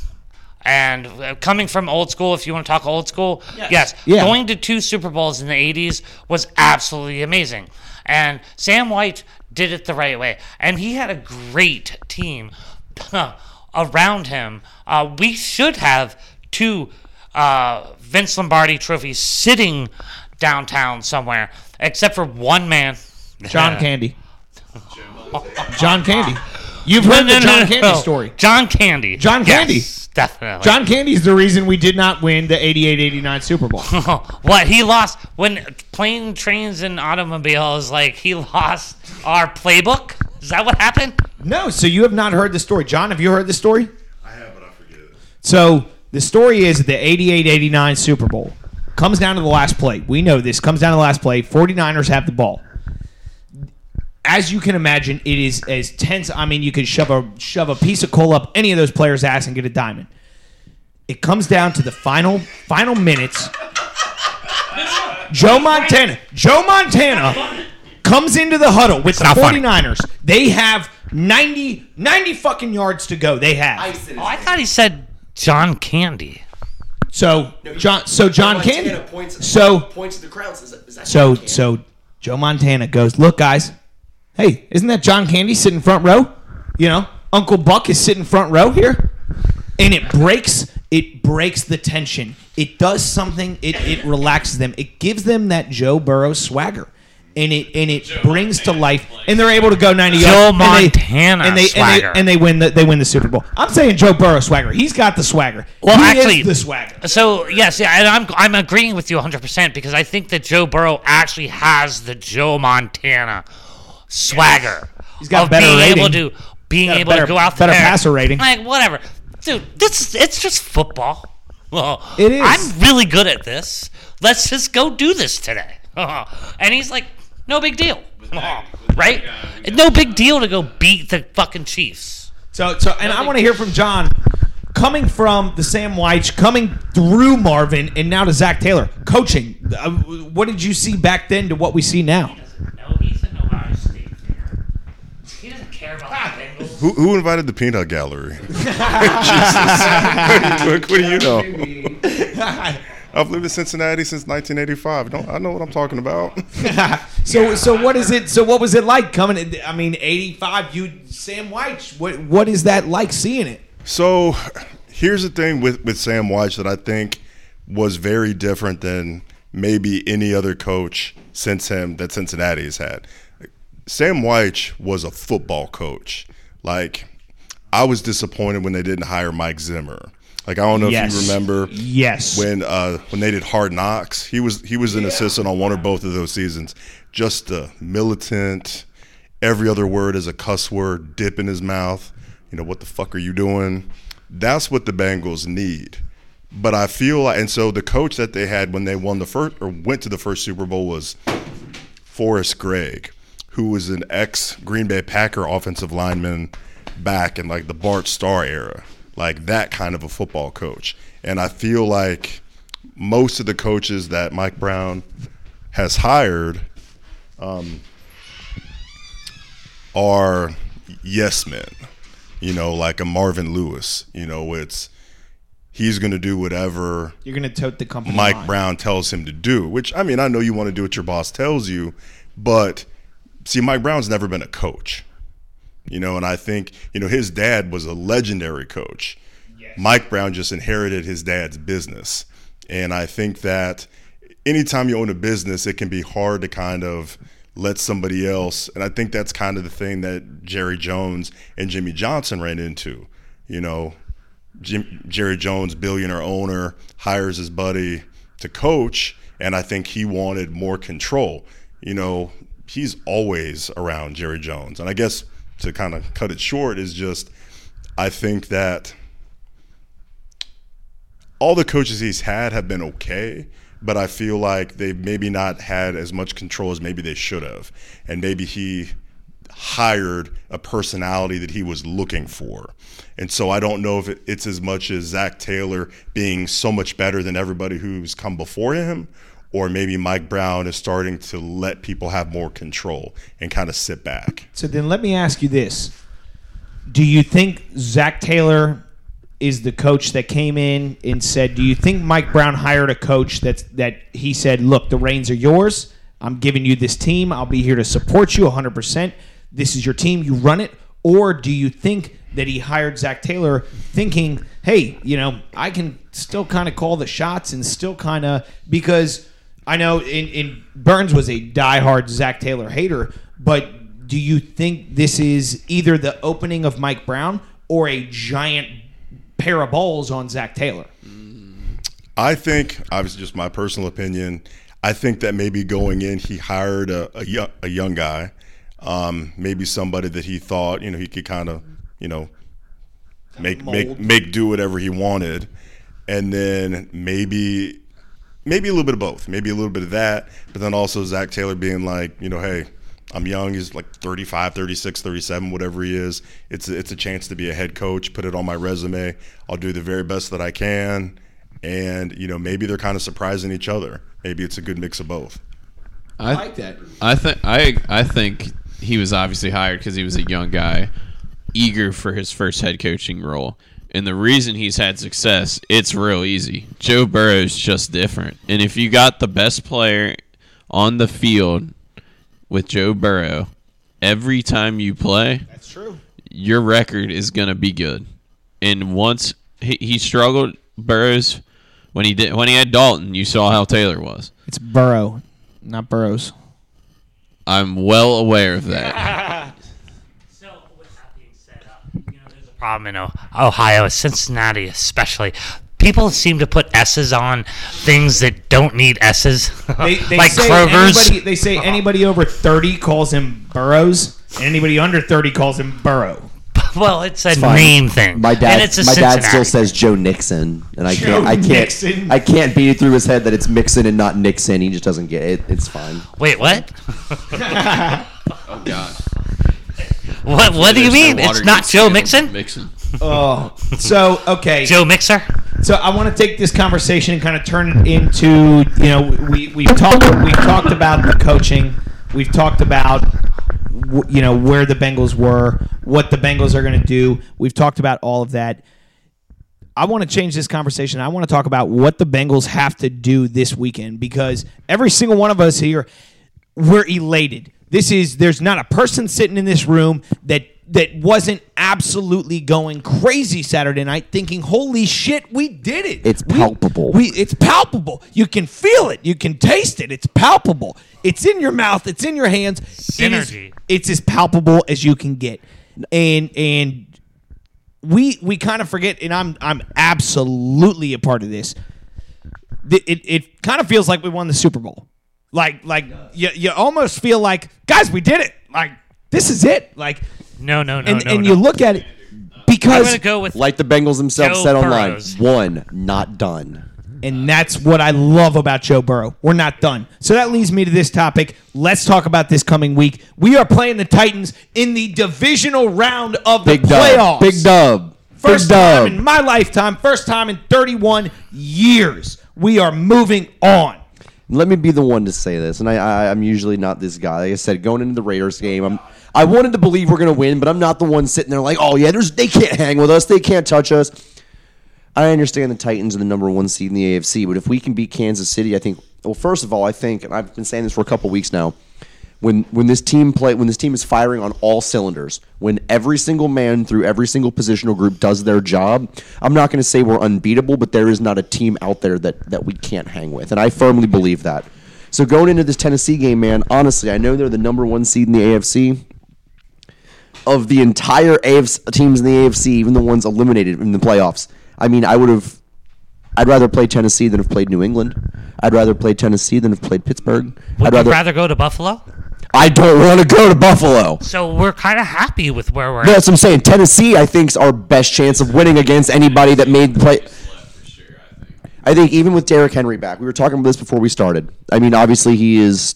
And uh, coming from old school, if you want to talk old school, yes, Yeah. going to two Super Bowls in the 80s was absolutely amazing. And Sam Wyche did it the right way. And he had a great team around him. Uh, we should have two uh, Vince Lombardi trophies sitting downtown somewhere, except for one man. John <laughs> Candy. John Candy. You've heard no, the no, John no, Candy no. story. John Candy. John Candy. Yes, definitely. John Candy's the reason we did not win the 88-89 Super Bowl. <laughs> what he lost when plane, trains, and automobiles? Like he <laughs> lost our playbook. Is that what happened? No, so you have not heard the story. John, have you heard the story? I have, but I forget it. So the story is that the 88-89 Super Bowl comes down to the last play. We know this. Comes down to the last play. 49ers have the ball. As you can imagine, it is as tense. I mean, you could shove a shove a piece of coal up any of those players' ass and get a diamond. It comes down to the final final minutes. Joe Montana. Joe Montana comes into the huddle with the not funny. 49ers. They have 90, 90 fucking yards to go. They have. Oh, I thought he said John Candy. So John, so John Candy, so points to the crowd. Says, so so Joe Montana goes, look guys, hey, isn't that John Candy sitting front row? You know, Uncle Buck is sitting front row here, and it breaks it breaks the tension. It does something. It it relaxes them. It gives them that Joe Burrow swagger. And it and it brings to life, and they're able to go ninety Joe yards. and they- Montana and they, swagger. and they and they win the they win the Super Bowl. I'm saying Joe Burrow swagger. He's got the swagger. Well, He actually- the swagger. So yes, yeah, and I'm I'm agreeing with you 100 percent because I think that Joe Burrow actually has the Joe Montana swagger. He's got of better being rating. able to being able better- to go out better there, passer rating. Like whatever, dude. This it's just football. Well, It is. I'm really good at this. Let's just go do this today. <laughs> and he's like, no big deal, <laughs> right? No big deal to go beat the fucking Chiefs. So, so, and I want to hear from John, coming from the Sam Wyche, coming through Marvin, and now to Zac Taylor, coaching. Uh, what did you see back then to what we see now? No, he's in Ohio State. He doesn't care about the Bengals. Who, who invited the peanut gallery? <laughs> Jesus. what, what do you know? <laughs> I've lived in Cincinnati since 1985. Don't I know what I'm talking about? <laughs> So, so what is it? So, what was it like coming? in- I mean, eighty-five. You, Sam Wyche. What, what is that like seeing it? So here's the thing with, with Sam Wyche that I think was very different than maybe any other coach since him that Cincinnati has had. Sam Wyche was a football coach. Like, I was disappointed when they didn't hire Mike Zimmer. Like, I don't know if you remember Yes. when uh, when they did Hard Knocks. He was he was an assistant on one or both of those seasons. Just a militant. Every other word is a cuss word. Dip in his mouth. You know what the fuck are you doing? That's what the Bengals need. But I feel like, and so the coach that they had when they won the first or went to the first Super Bowl was Forrest Gregg, who was an ex Green Bay Packer offensive lineman back in like the Bart Starr era, like that kind of a football coach. And I feel like most of the coaches that Mike Brown has hired um, are yes men. You know, like a Marvin Lewis. You know, it's he's going to do whatever You're gonna tote the company. Mike line. Brown tells him to do. Which I mean, I know you want to do what your boss tells you, but see, Mike Brown's never been a coach. You know, and I think you know his dad was a legendary coach. Mike Brown just inherited his dad's business, and I think that anytime you own a business, it can be hard to kind of let somebody else. And I think that's kind of the thing that Jerry Jones and Jimmy Johnson ran into. You know, Jim, Jerry Jones, billionaire owner, hires his buddy to coach, and I think he wanted more control. You know, he's always around Jerry Jones, and I guess to kind of cut it short is just, I think that all the coaches he's had have been okay, but I feel like they've maybe not had as much control as maybe they should have, and maybe he hired a personality that he was looking for. And so I don't know if it's as much as Zac Taylor being so much better than everybody who's come before him, or maybe Mike Brown is starting to let people have more control and kind of sit back. So then let me ask you this: Do you think Zac Taylor is the coach that came in and said? Do you think Mike Brown hired a coach that's that he said, "Look, the reins are yours. I'm giving you this team. I'll be here to support you 100. percent This is your team. You run it." Or do you think that he hired Zac Taylor thinking, "Hey, you know, I can still kind of call the shots and still kind of because." I know in, in Burns was a diehard Zac Taylor hater, but do you think this is either the opening of Mike Brown or a giant pair of balls on Zac Taylor? I think, obviously, just my personal opinion. I think that maybe going in, he hired a, a, young, a young guy, um, maybe somebody that he thought you know he could kind of you know make make make do whatever he wanted, and then maybe maybe a little bit of both, maybe a little bit of that, but then also Zac Taylor being like, you know, hey, I'm young, he's like 35, 36, 37, whatever he is. It's a, it's a chance to be a head coach, put it on my resume. I'll do the very best that I can. And, you know, maybe they're kind of surprising each other. Maybe it's a good mix of both. I like that. I think I I think he was obviously hired because he was a young guy, eager for his first head coaching role. And the reason he's had success, it's real easy. Joe Burrow's just different. And if you got the best player on the field with Joe Burrow, every time you play, That's true. your record is going to be good. And once he, he struggled, Burrows, when he did when he had Dalton, you saw how Taylor was. It's Burrow, not Burrows. I'm well aware of that. <laughs> So, with that being said, uh, you know, there's a problem in Ohio, Cincinnati especially. People seem to put S's on things that don't need S's, <laughs> They, they like say Kroger's. Anybody, they say anybody over 30 calls him Burrows, and anybody under 30 calls him Burrow. <laughs> well, it's a fine. name thing. My and dad, it's a my dad still says Joe Nixon, and I Joe can't, I can't, Nixon. I can't beat it through his head that it's Mixon and not Nixon. He just doesn't get it. It's fine. Wait, what? <laughs> oh God. What? What do you mean? It's not Joe Mixon. Mixon. Oh, <laughs> so okay. Joe Mixer. So I want to take this conversation and kind of turn it into you know we we've talked we've talked about the coaching, we've talked about you know where the Bengals were, what the Bengals are going to do. We've talked about all of that. I want to change this conversation. I want to talk about what the Bengals have to do this weekend because every single one of us here we're elated. This is there's not a person sitting in this room that that wasn't absolutely going crazy Saturday night, thinking, "Holy shit, we did it!" It's palpable. We, it's palpable. You can feel it. You can taste it. It's palpable. It's in your mouth. It's in your hands. It is- Synergy. it's as palpable as you can get, and and we we kind of forget, and I'm I'm absolutely a part of this. Th- It it kind of feels like we won the Super Bowl. Like like you you almost feel like guys we did it. Like this is it. Like No, no, no, and no. and no. you look at it I'm because gonna go with Like the Bengals themselves Joe said online, Burrows. one, not done. And that's what I love about Joe Burrow. We're not done. So that leads me to this topic. Let's talk about this coming week. We are playing the Titans in the divisional round of Big the dub. playoffs. Big dub. First Big time dub. in my lifetime, first time in 31 years. We are moving on. Let me be the one to say this, and I, I I'm usually not this guy. Like I said, going into the Raiders game, I'm I wanted to believe we're gonna win, but I'm not the one sitting there like, oh yeah, there's they can't hang with us, they can't touch us. I understand the Titans are the number one seed in the AFC, but if we can beat Kansas City, I think. Well, first of all, I think, and I've been saying this for a couple weeks now. When when this team play when this team is firing on all cylinders, when every single man through every single positional group does their job, I'm not going to say we're unbeatable, but there is not a team out there that that we can't hang with, and I firmly believe that. So going into this Tennessee game, man, honestly, I know they're the number one seed in the AFC of the entire AFC teams in the AFC, even the ones eliminated in the playoffs. I mean, I would have. I'd rather play Tennessee than have played New England. I'd rather play Tennessee than have played Pittsburgh. Would I'd rather. rather go to Buffalo? I don't want to go to Buffalo. So we're kind of happy with where we're at. That's what I'm saying. Tennessee, I think, is our best chance of winning against anybody that made the play. I think even with Derrick Henry back, we were talking about this before we started. I mean, obviously he is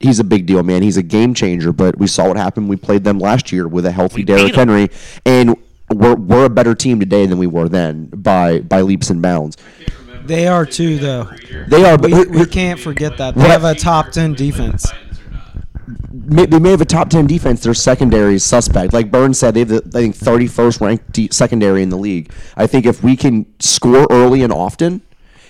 he's a big deal, man. He's a game changer. But we saw what happened. We played them last year with a healthy We Derrick. Henry, and we're we're a better team today than we were then by by leaps and bounds. They are too, though. They are, but We, we can't forget that they have a top ten defense. May, they may have a top 10 defense. Their secondary is suspect. Like Burns said, they have the, I think, 31st ranked de- secondary in the league. I think if we can score early and often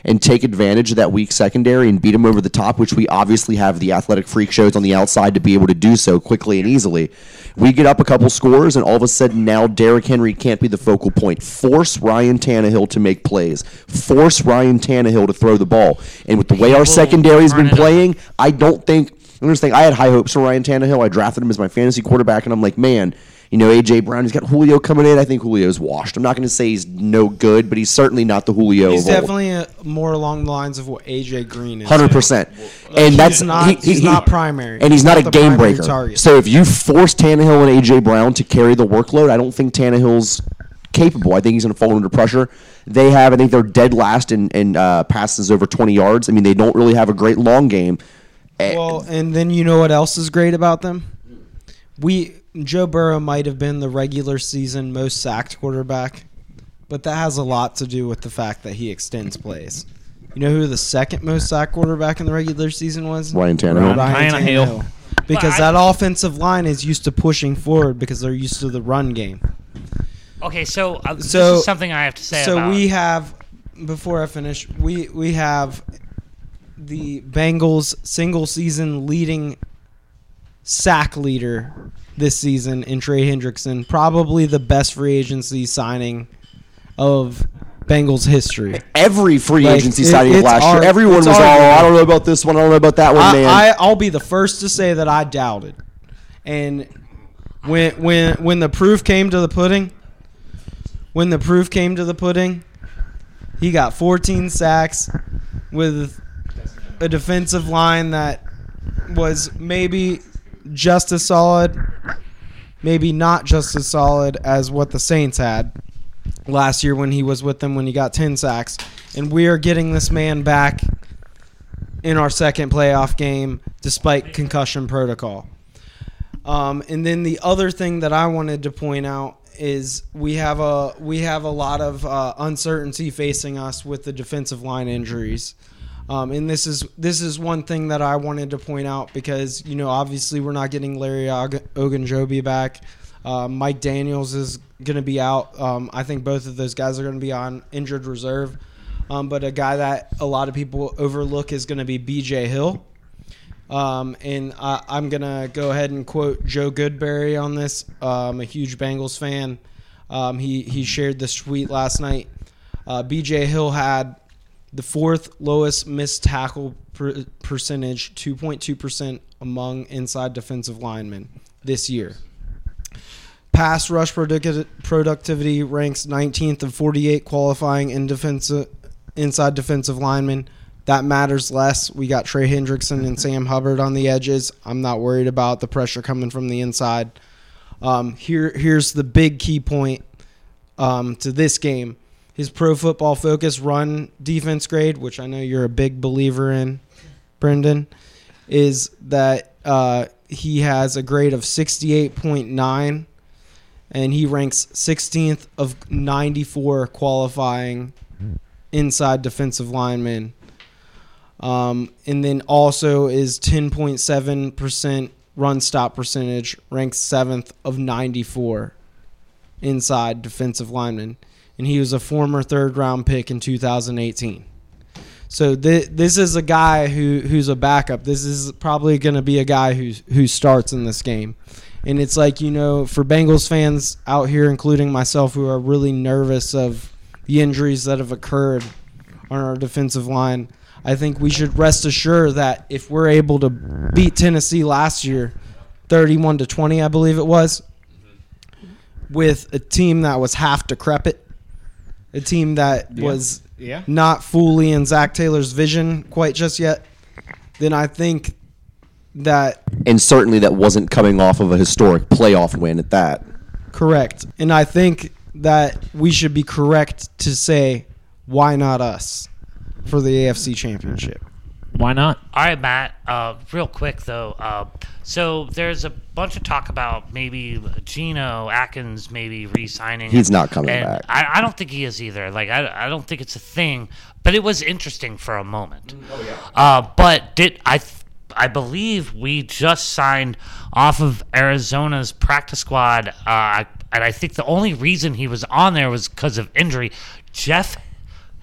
and take advantage of that weak secondary and beat them over the top, which we obviously have the athletic freak shows on the outside to be able to do so quickly and easily, we get up a couple scores and all of a sudden now Derrick Henry can't be the focal point. Force Ryan Tannehill to make plays. Force Ryan Tannehill to throw the ball. And with the way our secondary's been playing, I don't think. Saying, I had high hopes for Ryan Tannehill. I drafted him as my fantasy quarterback, and I'm like, man, you know, AJ Brown. He's got Julio coming in. I think Julio's washed. I'm not going to say he's no good, but he's certainly not the Julio He's of old. definitely uh more along the lines of what AJ Green is. Hundred percent, and that's not- he- he's he- not primary. and he's He's not, not a game breaker. target. So if you force Tannehill and AJ Brown to carry the workload, I don't think Tannehill's capable. I think he's going to fall under pressure. They have, I think they're dead last in, in uh, passes over 20 yards. I mean, they don't really have a great long game. Eh, Well, and then you know what else is great about them? We Joe Burrow might have been the regular season most sacked quarterback, but that has a lot to do with the fact that he extends plays. You know who the second most sacked quarterback in the regular season was? Ryan Tannehill. Ryan Tannehill. Because I- that offensive line is used to pushing forward because they're used to the run game. Okay, so, uh, this So- is something I have to say so about. we have before I finish, we we have the Bengals single season leading sack leader this season in Trey Hendrickson, probably the best free agency signing of Bengals history. every free Like, agency it- signing last year, everyone was all, arguable. Oh, I don't know about this one, I don't know about that one, man. I, I I'll be the first to say that I doubted, and when when when the proof came to the pudding, when the proof came to the pudding, he got 14 sacks with a defensive line that was maybe just as solid, maybe not just as solid as what the Saints had last year when he was with them when he got 10 sacks. And we are getting this man back in our second playoff game despite concussion protocol. Um, and then the other thing that I wanted to point out is we have a we have a lot of uh, uncertainty facing us with the defensive line injuries. Um, and this is this is one thing that I wanted to point out because you know obviously we're not getting Larry Og- Ogunjobi back. Uh, Mike Daniels is going to be out. Um, I think both of those guys are going to be on injured reserve. Um, but a guy that a lot of people overlook is going to be B.J. Hill. Um, and I, I'm gonna go ahead and quote Joe Goodberry on this. I'm a huge Bengals fan. Um, he he shared this tweet last night. Uh, B.J. Hill had the fourth lowest missed tackle per- percentage, 2.2 percent among inside defensive linemen this year. Pass rush product- productivity ranks 19th of 48 qualifying in defensive inside defensive linemen. That matters less. We got Trey Hendrickson and Sam Hubbard on the edges. I'm not worried about the pressure coming from the inside. Um, here, here's the big key point um, to this game. His Pro Football Focus run defense grade, which I know you're a big believer in, Brendan, is that uh, he has a grade of 68.9 and he ranks 16th of 94 qualifying inside defensive linemen. Um, and then also is 10.7% run stop percentage, ranks 7th of 94 inside defensive linemen. And he was a former third round pick in 2018. So th- this is a guy who who's a backup. This is probably going to be a guy who who starts in this game. And it's like, you know, for Bengals fans out here including myself who are really nervous of the injuries that have occurred on our defensive line, I think we should rest assured that if we're able to beat Tennessee last year 31 to 20, I believe it was, with a team that was half decrepit, a team that was Yeah. not fully in Zac Taylor's vision quite just yet, then I think that And certainly that wasn't coming off of a historic playoff win at that. correct. And I think that we should be correct to say, why not us for the AFC Championship? Why not? All right, Matt. Uh, real quick though, uh, so there's a bunch of talk about maybe Geno Atkins maybe re-signing. He's not coming And back. I, I don't think he is either. Like I, I don't think it's a thing. But it was interesting for a moment. Oh yeah. Uh, but did I? th- I believe we just signed off of Arizona's practice squad, uh, and I think the only reason he was on there was because of injury. Jeff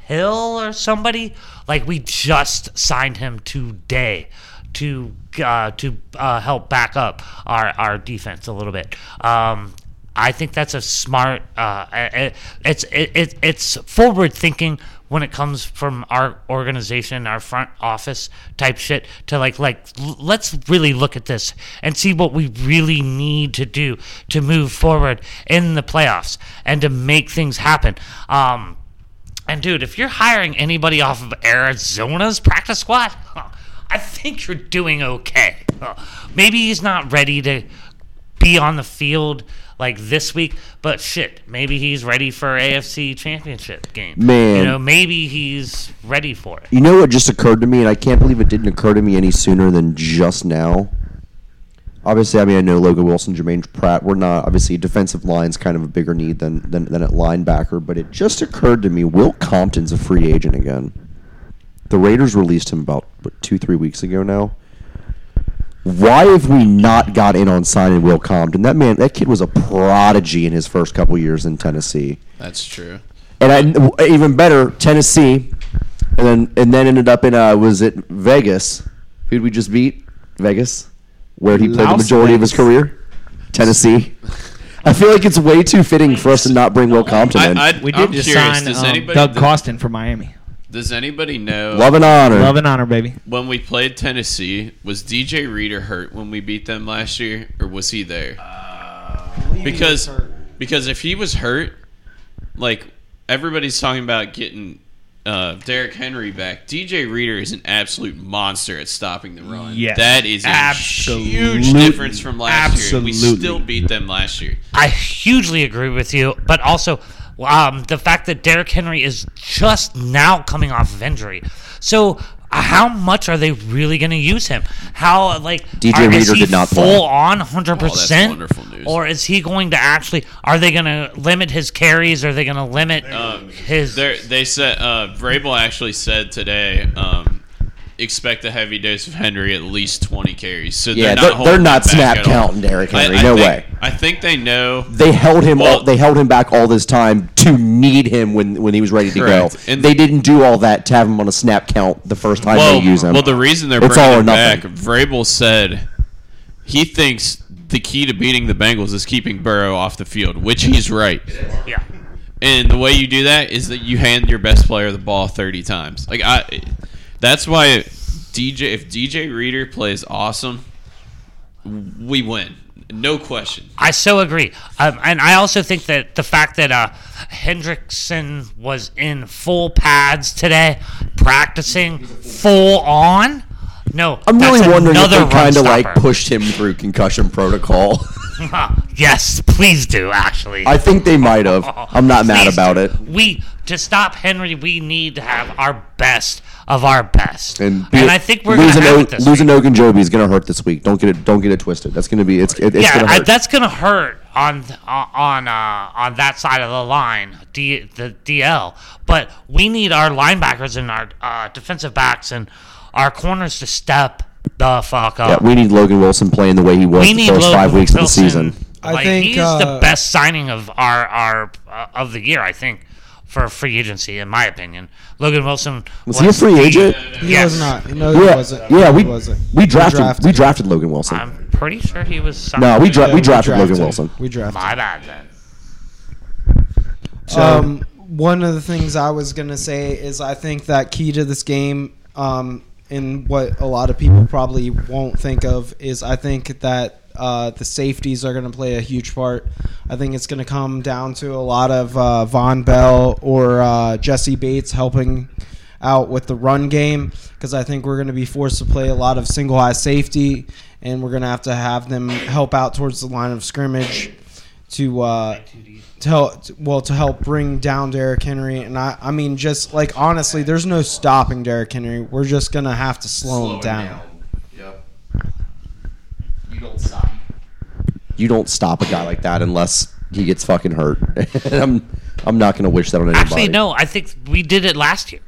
Hill or somebody. Like we just signed him today to uh, to uh, help back up our, our defense a little bit. Um, I think that's a smart. Uh, it, it's it, it, it's forward thinking when it comes from our organization, our front office type shit to like like let's really look at this and see what we really need to do to move forward in the playoffs and to make things happen. Um, and dude, if you're hiring anybody off of Arizona's practice squad, I think you're doing okay. Maybe he's not ready to be on the field like this week, but shit, maybe he's ready for AFC Championship game. Man. you know, maybe he's ready for it. You know what just occurred to me, and I can't believe it didn't occur to me any sooner than just now. Obviously, I mean, I know Logan Wilson, Germaine Pratt. We're not obviously defensive line's kind of a bigger need than than, than at linebacker, but it just occurred to me: Will Compton's a free agent again. The Raiders released him about what, two, three weeks ago now. Why have we not got in on signing Will Compton? That man, that kid was a prodigy in his first couple years in Tennessee That's true. and I, even better, Tennessee, and then and then ended up in uh, was it Vegas? Who'd we just beat? Vegas, where he played the Las majority of his career. Tennessee. I feel like it's way too fitting for us to not bring Will Compton in. I, I, We did I'm just curious, sign does um, anybody, Doug does, Costin from Miami. does anybody know Love and honor. Love and honor, baby. when we played Tennessee, was DJ Reader hurt when we beat them last year, or was he there? because because if he was hurt, like everybody's talking about getting uh, Derrick Henry back. DJ Reader is an absolute monster at stopping the run. Yes. that is a Absolutely. huge difference from last year. We still beat them last year. I hugely agree with you, but also um, the fact that Derrick Henry is just now coming off of injury. So how much are they really going to use him? How like DJ are- is Reader he did not play. full on hundred percent? Or is he going to actually? Are they going to limit his carries? Are they going to limit his? They're, they said uh, Vrabel actually said today. Um, expect a heavy dose of Henry at least twenty carries. So yeah, they're not, they're, they're not snap counting Derrick Henry. I no think- way. I think they know. They held him. Well- all, they held him back all this time to need him when when he was ready to Correct. go. And- they didn't do all that to have him on a snap count the first time Well, they use him. well, the reason they're It's bringing all or him back. Vrabel said he thinks the key to beating the Bengals is keeping Burrow off the field, which he's right. Yeah. And the way you do that is that you hand your best player the ball 30 times. Like I that's why DJ if DJ Reader plays awesome, we win. No question. I so agree, um, and I also think that the fact that uh, Hendrickson was in full pads today, practicing full on. No, I'm really wondering if they kind of like pushed him through concussion protocol. <laughs> <laughs> yes, please do. Actually, I think they might have. <laughs> I'm not mad about do. it. We to stop Henry, we need to have our best of our best, And, and, I think we're losing gonna have O- it this losing week. Ogunjobi is going to hurt this week. Don't get it. Don't get it twisted. That's going to be. It's. It, it's yeah, going to I, hurt. that's gonna hurt on on uh, on that side of the line, D, the DL. But we need our linebackers and our uh, defensive backs and our corners to step the fuck up. yeah, up. we need Logan Wilson playing the way he was we the first Logan five weeks of the season. I Like, think, he's uh, the best signing of our our uh, of the year. I think for a free agency, in my opinion. Logan Wilson Was he a free agent? He Yes. was not. No, he Yeah, wasn't. yeah. He We wasn't. we drafted, drafted we drafted Logan Wilson. I'm pretty sure he was. Signed. no, we, dra- Yeah, we drafted Logan. Wilson. We drafted. My bad then. um, one of the things I was gonna say is I think that key to this game, um, and what a lot of people probably won't think of is I think that uh, the safeties are gonna play a huge part. I think it's gonna come down to a lot of uh, Vonn Bell or uh, Jessie Bates helping out with the run game because I think we're going to be forced to play a lot of single high safety, and we're going to have to have them help out towards the line of scrimmage to uh, to help, well to help bring down Derrick Henry. And I I mean just like honestly, there's no stopping Derrick Henry. We're just going to have to slow, him down. Yep. You don't stop. You don't stop a guy like that unless he gets fucking hurt. <laughs> And I'm I'm not gonna wish that on anybody. Actually, no. I think we did it last year.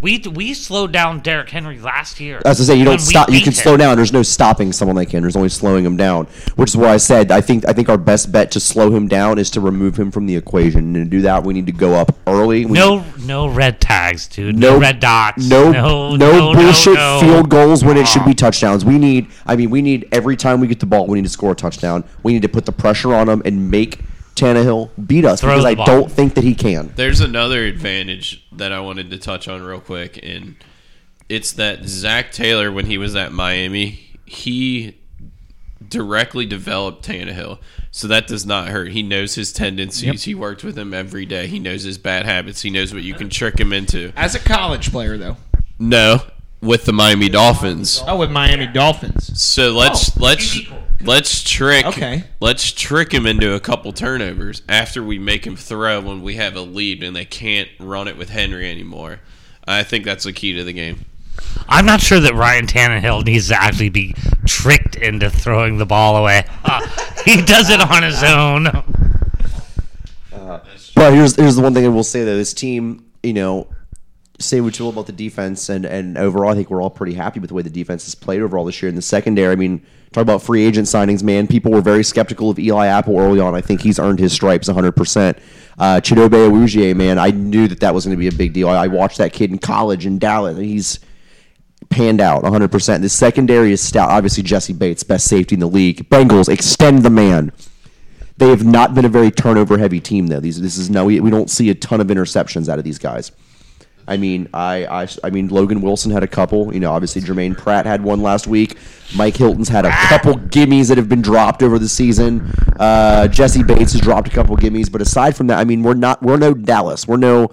We we slowed down Derrick Henry last year. As I say, you don't stop. You can him. slow down. There's no stopping someone like him. There's only slowing him down. Which is why I said I think I think our best bet to slow him down is to remove him from the equation. And to do that, we need to go up early. We No no red tags, dude. No, no red dots. No, no, no, bullshit no. field goals when it should be ah. touchdowns. We need. I mean, we need every time we get the ball, we need to score a touchdown. We need to put the pressure on them and make Tannehill beat us Throw because I ball. don't think that he can. There's another advantage that I wanted to touch on real quick, and it's that Zac Taylor, when he was at Miami, he directly developed Tannehill. So that does not hurt. He knows his tendencies. He worked with him every day. He knows his bad habits. He knows what you can trick him into. As a college player, though. No, with the Miami Dolphins. Oh, with Miami Dolphins. So let's Oh, let's let's trick Okay. let's trick him into a couple turnovers after we make him throw when we have a lead and they can't run it with Henry anymore. I think that's the key to the game. I'm not sure that Ryan Tannehill needs to actually be tricked into throwing the ball away. Uh, <laughs> he does it on his own. But here's here's the one thing I will say though: this team, you know, say what you will about the defense, and and overall, I think we're all pretty happy with the way the defense has played overall this year. In the secondary, I mean, talk about free agent signings, man. People were very skeptical of Eli Apple early on. I think he's earned his stripes 100. percent uh, Chidobe Awuzie, man, I knew that that was going to be a big deal. I, I watched that kid in college in Dallas. and He's panned out 100%. The secondary is stout. Obviously, Jessie Bates, best safety in the league. Bengals, extend the man. They have not been a very turnover heavy team though. These this is no we, we don't see a ton of interceptions out of these guys. I mean, I, I I mean Logan Wilson had a couple. You know, obviously Germaine Pratt had one last week. Mike Hilton's had a couple gimmies that have been dropped over the season. Uh, Jessie Bates has dropped a couple gimmies, but aside from that, I mean, we're not we're no Dallas. We're no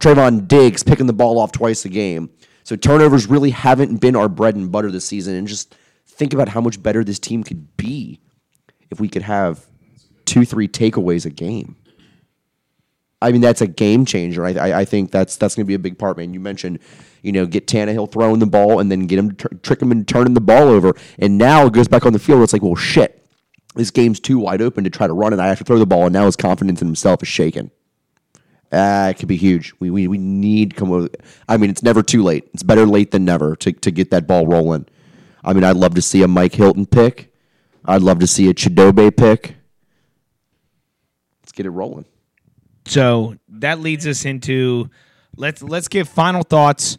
Trevon Diggs picking the ball off twice a game. So turnovers really haven't been our bread and butter this season. And just think about how much better this team could be if we could have two, three takeaways a game. I mean, that's a game changer. I, I, I think that's that's going to be a big part, man. You mentioned, you know, get Tannehill throwing the ball and then get him tr- trick him into turning the ball over, and now it goes back on the field. It's like, well, shit, this game's too wide open to try to run, it. I have to throw the ball, and now his confidence in himself is shaken. Uh, it could be huge. We, we, we need come with. I mean, it's never too late. It's better late than never to, to get that ball rolling. I mean, I'd love to see a Mike Hilton pick. I'd love to see a Chidobe pick. Let's get it rolling. So that leads us into let's let's give final thoughts.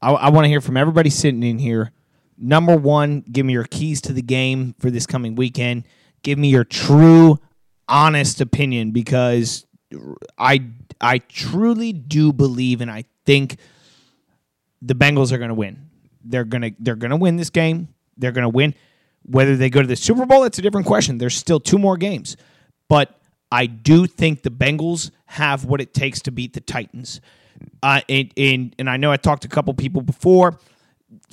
I, I want to hear from everybody sitting in here. Number one, give me your keys to the game for this coming weekend. Give me your true, honest opinion because I I truly do believe and I think the Bengals are going to win. They're going to they're going to win this game. They're going to win. Whether they go to the Super Bowl, that's a different question. There's still two more games. But I do think the Bengals have what it takes to beat the Titans. Uh, and, and, and I know I talked to a couple people before.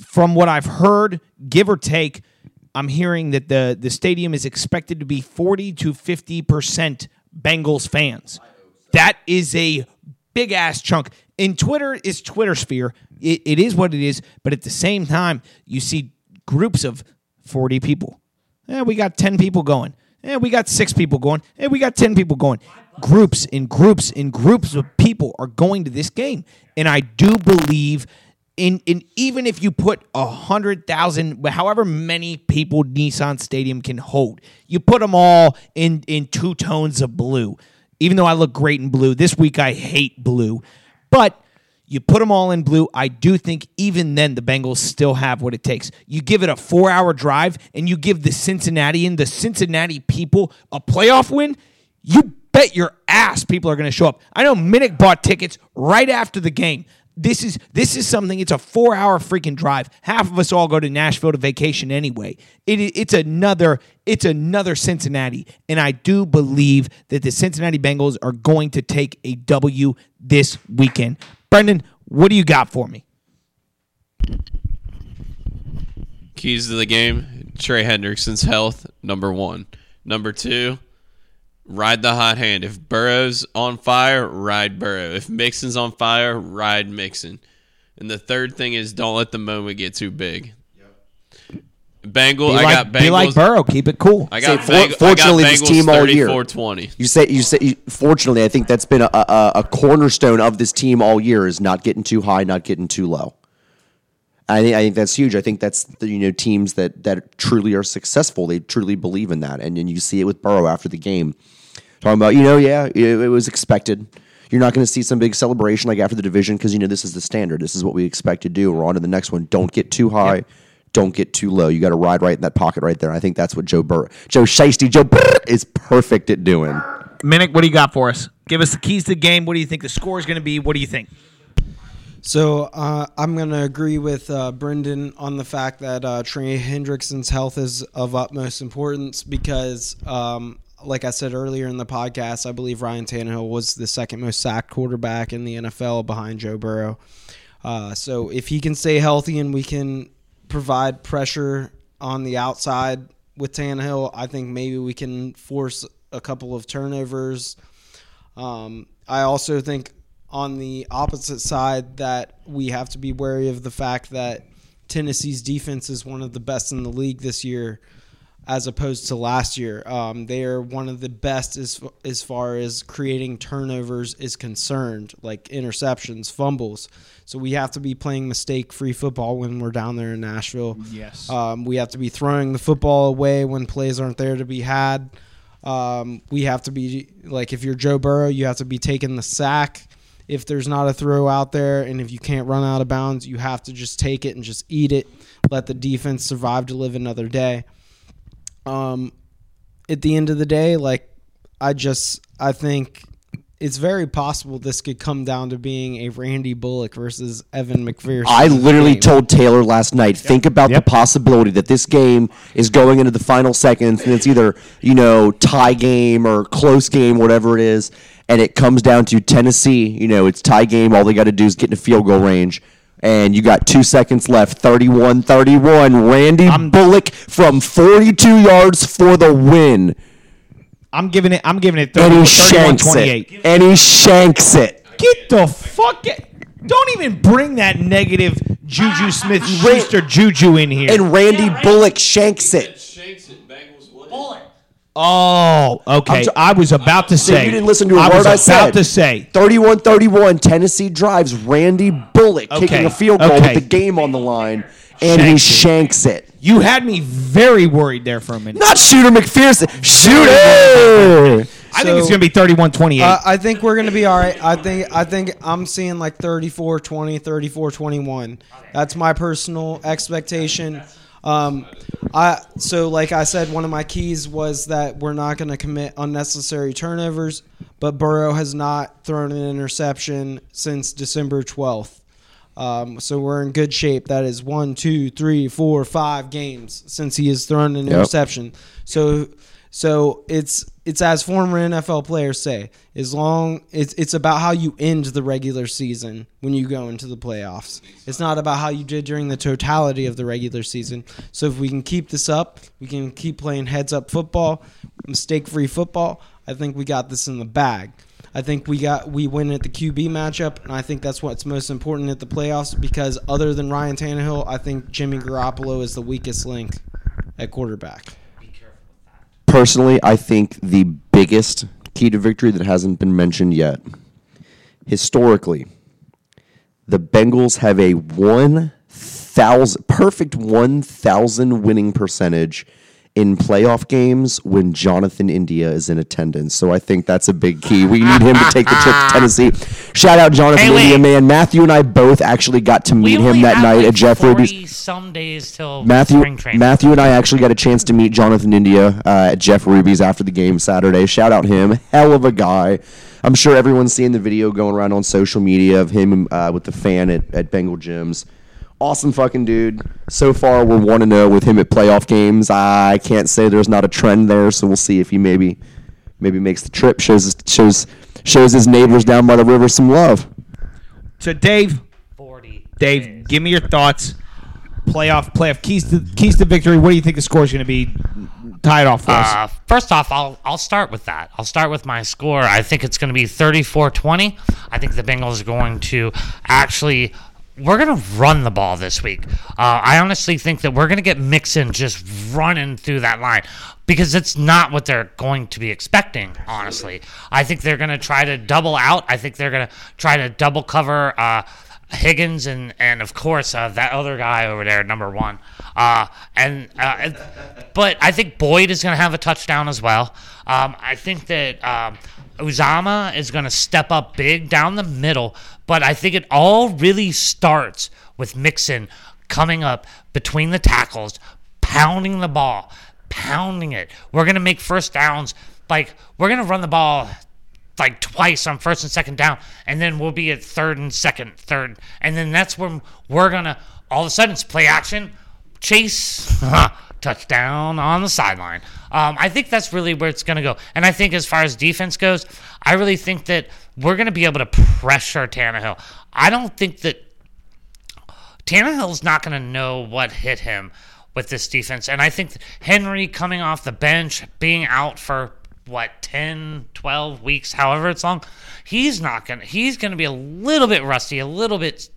From what I've heard, give or take, I'm hearing that the, the stadium is expected to be 40 to 50% Bengals fans. That is a big ass chunk. In Twitter is Twitter sphere. It, it is what it is, but at the same time, you see groups of 40 people. Yeah, we got 10 people going. Yeah, we got six people going. Yeah, we got 10 people going. Groups and groups and groups of people are going to this game. And I do believe in, in even if you put a hundred thousand, however many people Nissan Stadium can hold, you put them all in in two tones of blue. Even though I look great in blue, this week I hate blue, but you put them all in blue. I do think even then the Bengals still have what it takes. You give it a four hour drive and you give the Cincinnati and the Cincinnati people a playoff win. You bet your ass people are going to show up. I know Minnick bought tickets right after the game. This is this is something. It's a four hour freaking drive. Half of us all go to Nashville to vacation anyway. It, it's another it's another Cincinnati, and I do believe that the Cincinnati Bengals are going to take a W this weekend. Brendan, what do you got for me? Keys to the game: Trey Hendrickson's health, number one. Number two, ride the hot hand. If Burrow's on fire, ride Burrow. If Mixon's on fire, ride Mixon. And the third thing is don't let the moment get too big. Bengal, Be I got Bengals. be like Burrow. Keep it cool. I got, See, for- Beng- I got fortunately, this team all year- 34-20. You say you say. Fortunately, I think that's been a, a, a cornerstone of this team all year is not getting too high, not getting too low. I think I think that's huge. I think that's the, you know teams that that truly are successful. They truly believe in that, and then you see it with Burrow after the game, talking about you know yeah it, it was expected. You're not going to see some big celebration like after the division because you know this is the standard. This is what we expect to do. We're on to the next one. Don't get too high. Don't get too low. You got to ride right in that pocket right there. I think that's what Joe Burr, Joe Shiesty, Joe Burr is perfect at doing. Minnick, what do you got for us? Give us the keys to the game. What do you think the score is going to be? What do you think? So uh, I'm going to agree with uh, Brendan on the fact that uh, Trey Hendrickson's health is of utmost importance because, um, like I said earlier in the podcast, I believe Ryan Tannehill was the second most sacked quarterback in the NFL behind Joe Burrow. Uh, so if he can stay healthy and we can provide pressure on the outside with Tannehill, I think maybe we can force a couple of turnovers. Um, I also think on the opposite side that we have to be wary of the fact that Tennessee's defense is one of the best in the league this year, as opposed to last year. Um, they are one of the best as as far as creating turnovers is concerned, like interceptions, fumbles. So we have to be playing mistake-free football when we're down there in Nashville. Yes. Um, we have to be throwing the football away when plays aren't there to be had. Um, we have to be like if you're Joe Burrow, you have to be taking the sack. If there's not a throw out there, and if you can't run out of bounds, you have to just take it and just eat it. Let the defense survive to live another day. Um, at the end of the day, like I just I think it's very possible this could come down to being a Randy Bullock versus Evan McPherson. I literally game. told Taylor last night, think about Yep. the possibility that this game is going into the final seconds and it's either, you know, tie game or close game, whatever it is, and it comes down to Tennessee, you know, it's tie game, all they got to do is get in a field goal range. And you got two seconds left, 31 31. Randy Bullock from 42 yards for the win. I'm giving it. I'm giving it And he 31 shanks 28. it. And he shanks it. Get the fuck it. Don't even bring that negative Juju Smith Schuster Juju in here. And Randy Bullock shanks it. Bullet. Oh, okay. I'm so- I was about to say. you didn't listen to a I word was I about said. to say. 31 31, Tennessee drives Randy Bullock kicking a field goal okay. with the game on the line, and he Shanks it. it. You had me very worried there for a minute. Not Shooter McPherson, Shooter! I think it's going to be 31-28. Uh, I think we're going to be all right. I think I think I'm seeing like 34-20, 34-21. That's my personal expectation. Um, I so like I said, one of my keys was that we're not going to commit unnecessary turnovers. But Burrow has not thrown an interception since December 12th. Um, so we're in good shape. That is one, two, three, four, five games since he has thrown an interception. So, so it's it's as former NFL players say, as long it's it's about how you end the regular season when you go into the playoffs. It's not about how you did during the totality of the regular season. So if we can keep this up, we can keep playing heads up football, mistake free football. I think we got this in the bag. I think we got we win at the QB matchup, and I think that's what's most important at the playoffs because other than Ryan Tannehill, I think Jimmy Garoppolo is the weakest link at quarterback. Personally, I think the biggest key to victory that hasn't been mentioned yet. Historically, the Bengals have a 1,000 perfect 1,000 winning percentage in playoff games when Jonathan India is in attendance. So I think that's a big key. We need him to take the trip to <laughs> Tennessee. Shout out Jonathan Hey. India, man. Matthew and I both actually got to meet him that night at Jeff Ruby's. Some days till Matthew, spring training. Matthew and I actually got a chance to meet Jonathan India uh, at Jeff Ruby's after the game Saturday. Shout out him, hell of a guy. I'm sure everyone's seeing the video going around on social media of him uh, with the fan at, at Bengal Gyms. Awesome fucking dude. So far, we're one to zero with him at playoff games. I can't say there's not a trend there, so we'll see if he maybe maybe makes the trip. shows shows shows his neighbors down by the river some love. so Dave, 40 Dave, days. give me your thoughts. Playoff, playoff keys to keys to victory. What do you think the score is going to be? Tie it off for us. Uh, first off, I'll I'll start with that. I'll start with my score. I think it's going to be 34-20. I think the Bengals are going to actually we're going to run the ball this week. Uh, I honestly think that we're going to get Mixon just running through that line because it's not what they're going to be expecting, honestly. I think they're going to try to double out. I think they're going to try to double cover uh, Higgins and and of course uh, that other guy over there, number one. Uh, uh, and- but I think Boyd is going to have a touchdown as well. Um, I think that um, Uzomah is going to step up big down the middle. But I think it all really starts with Mixon coming up between the tackles, pounding the ball, pounding it. We're going to make first downs. Like we're going to run the ball like twice on first and second down, and then we'll be at third and second, third, and then that's when we're gonna all of a sudden it's play action, chase, <laughs> touchdown on the sideline. Um, I think that's really where it's gonna go, and I think as far as defense goes, I really think that we're gonna be able to pressure Tannehill. I don't think that Tannehill's not going to know what hit him with this defense. And I think Henry coming off the bench, being out for what 10, 12 weeks, however it's long, he's not going to he's going to be a little bit rusty, a little bit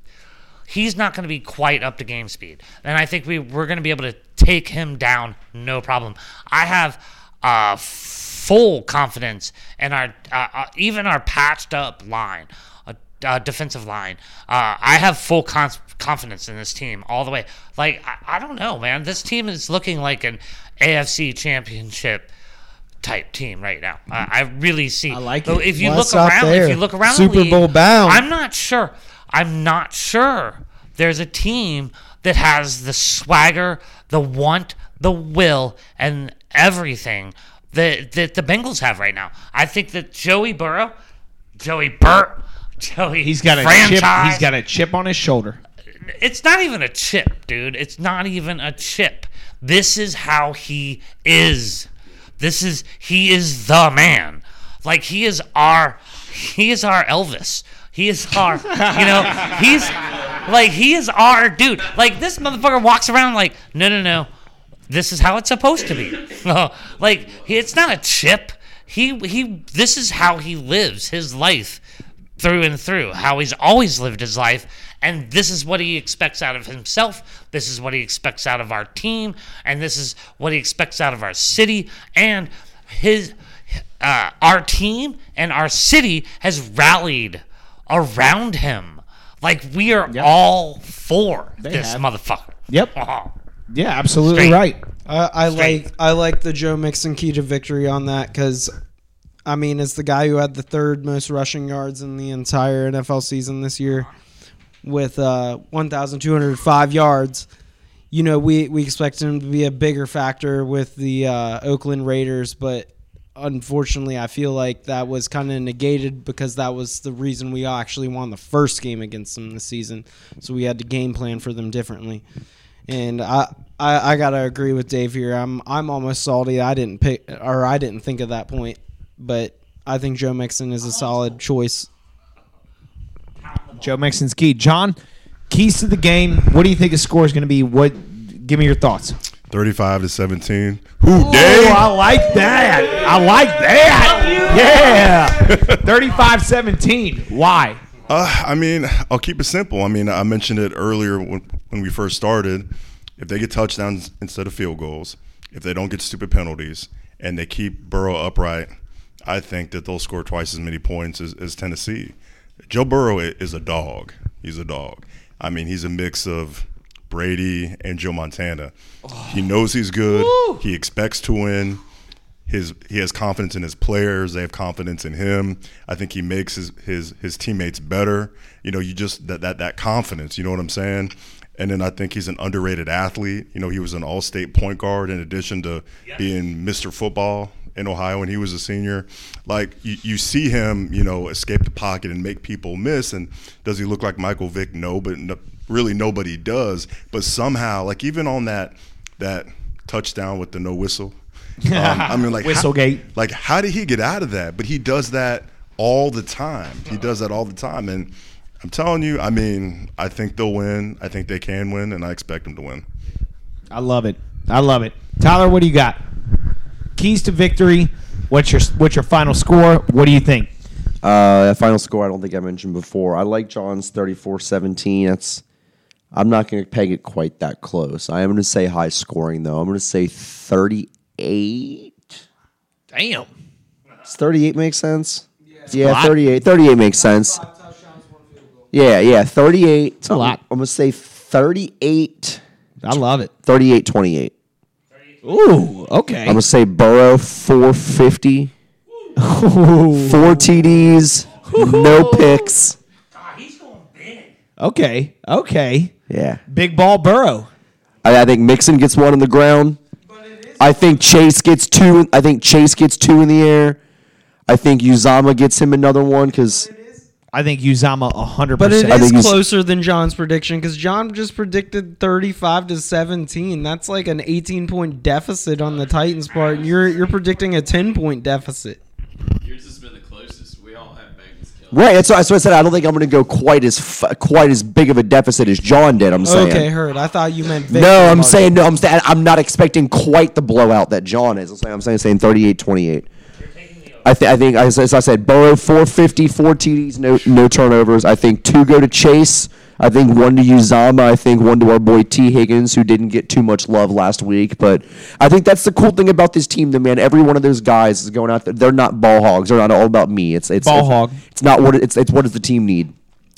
he's not going to be quite up to game speed. And I think we we're going to be able to take him down no problem. I have uh full confidence in our uh, uh, even our patched up line. Uh, uh, defensive line. Uh, I have full con- confidence in this team all the way. Like I, I don't know, man. This team is looking like an AFC Championship type team right now. I, I really see. I like But it. If you look around, there? if you look around, Super league, Bowl bound. I'm not sure. I'm not sure. There's a team that has the swagger, the want, the will, and everything that that the Bengals have right now. I think that Joey Burrow, Joey Burt, Joey, He's got a franchise, chip. He's got a chip on his shoulder. it's not even a chip, dude. It's not even a chip. This is how he is. This is he is the man. Like he is our he is our Elvis. He is our you know, he's like he is our dude. Like this motherfucker walks around like, no no no. This is how it's supposed to be. <laughs> like it's not a chip. He he this is how he lives his life through and through, how he's always lived his life. And this is what he expects out of himself. This is what he expects out of our team. And this is what he expects out of our city. And his, uh, our team and our city has rallied around him. Like we are all for this have. motherfucker. Yep. Oh. Yeah, absolutely Straight. right. I, I Straight. like I like the Joe Mixon key to victory on that because I mean, it's the guy who had the third most rushing yards in the entire NFL season this year, with uh, 1,205 yards, you know, we we expect him to be a bigger factor with the uh, Oakland Raiders, but unfortunately, I feel like that was kind of negated because that was the reason we actually won the first game against them this season. So we had to game plan for them differently. And I, I, I gotta agree with Dave here. I'm I'm almost salty. I didn't pick or I didn't think of that point, but I think Joe Mixon is a solid choice. Joe Mixon's key. John, keys to the game. What do you think the score is going to be? What? Give me your thoughts. 35 to 17. Who Oh, day? I like that. I like that. Yeah. <laughs> 35 17. Why? Uh, I mean, I'll keep it simple. I mean, I mentioned it earlier when, when we first started. If they get touchdowns instead of field goals, if they don't get stupid penalties, and they keep Burrow upright, I think that they'll score twice as many points as, as Tennessee. Joe Burrow is a dog. He's a dog. I mean, he's a mix of Brady and Joe Montana. Oh. He knows he's good. He expects to win his he has confidence in his players. They have confidence in him. I think he makes his his his teammates better. You know, you just that that that confidence. You know what I'm saying? And then I think he's an underrated athlete. You know, he was an all-state point guard in addition to being Mr. Football in Ohio when he was a senior. Like you, you see him, you know, escape the pocket and make people miss. And does he look like Michael Vick? No, but really nobody does. But somehow, like even on that that touchdown with the no whistle. Um, I mean, like how- Whistlegate. like how did he get out of that? But he does that all the time. He does that all the time, and I'm telling you, I mean, I think they'll win. I think they can win, and I expect them to win. I love it. I love it. Tyler, what do you got? Keys to victory. What's your what's your final score? What do you think? Uh, final score, I don't think I mentioned before. I like John's 34 17. That's. I'm not going to peg it quite that close. I am going to say high scoring, though. I'm going to say 38. Damn. Does 38 make sense? Yeah, lot. 38. 38 makes sense. Yeah, yeah, 38. It's a lot. I'm going to say 38, I love it. 38 28. Ooh, okay. I'm going to say Burrow 450. Four TDs, no picks. God, he's going big. okay. Okay. Yeah. Big ball Burrow. I, I think Mixon gets one on the ground. I think Chase gets two. I think Chase gets two in the air. I think Uzomah gets him another one because I think Uzomah 100%. But it is think closer than John's prediction because John just predicted 35 to 17. That's like an 18 point deficit on the Titans' part. and You're you're predicting a 10 point deficit. Yours has been the closest. We all have Bengals killed. Right. That's what, that's what I said. I don't think I'm going to go quite as f- quite as big of a deficit as John did. I'm saying. Okay, heard. I thought you meant No, I'm saying no. I'm saying I'm not expecting quite the blowout that John is. I'm saying I'm saying, saying 38-28. I, th- I think as, as I said, Burrow 450, four TDs, no no turnovers. I think two go to Chase. I think one to Uzomah. I think one to our boy T Higgins, who didn't get too much love last week. But I think that's the cool thing about this team. The man, every one of those guys is going out there. They're not ball hogs. They're not all about me. It's it's Ball it's, hog. It's not what it- it's it's what does the team need.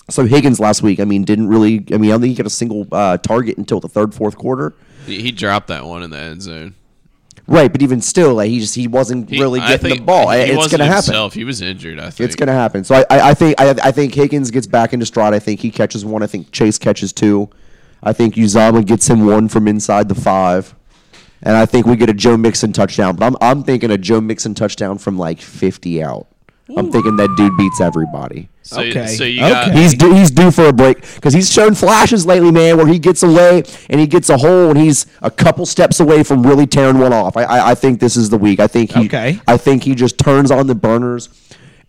So Higgins last week, I mean, didn't really. I mean, I don't think he got a single uh, target until the third, fourth quarter. He, he dropped that one in the end zone. Right, but even still, like he just he wasn't He- really getting the ball. It's wasn't gonna happen. himself. He was injured. I think It's gonna happen. So I, I, I think I, I think Higgins gets back into stride. I think he catches one. I think Chase catches two. I think Uzomah gets him one from inside the five, and I think we get a Joe Mixon touchdown. But I'm I'm thinking a Joe Mixon touchdown from like 50 out. I'm thinking that dude beats everybody. So, Okay. so you got Okay. He's due, he's due for a break because he's shown flashes lately, man, where he gets away and he gets a hole and he's a couple steps away from really tearing one off. I I, I think this is the week. I think he Okay. I think he just turns on the burners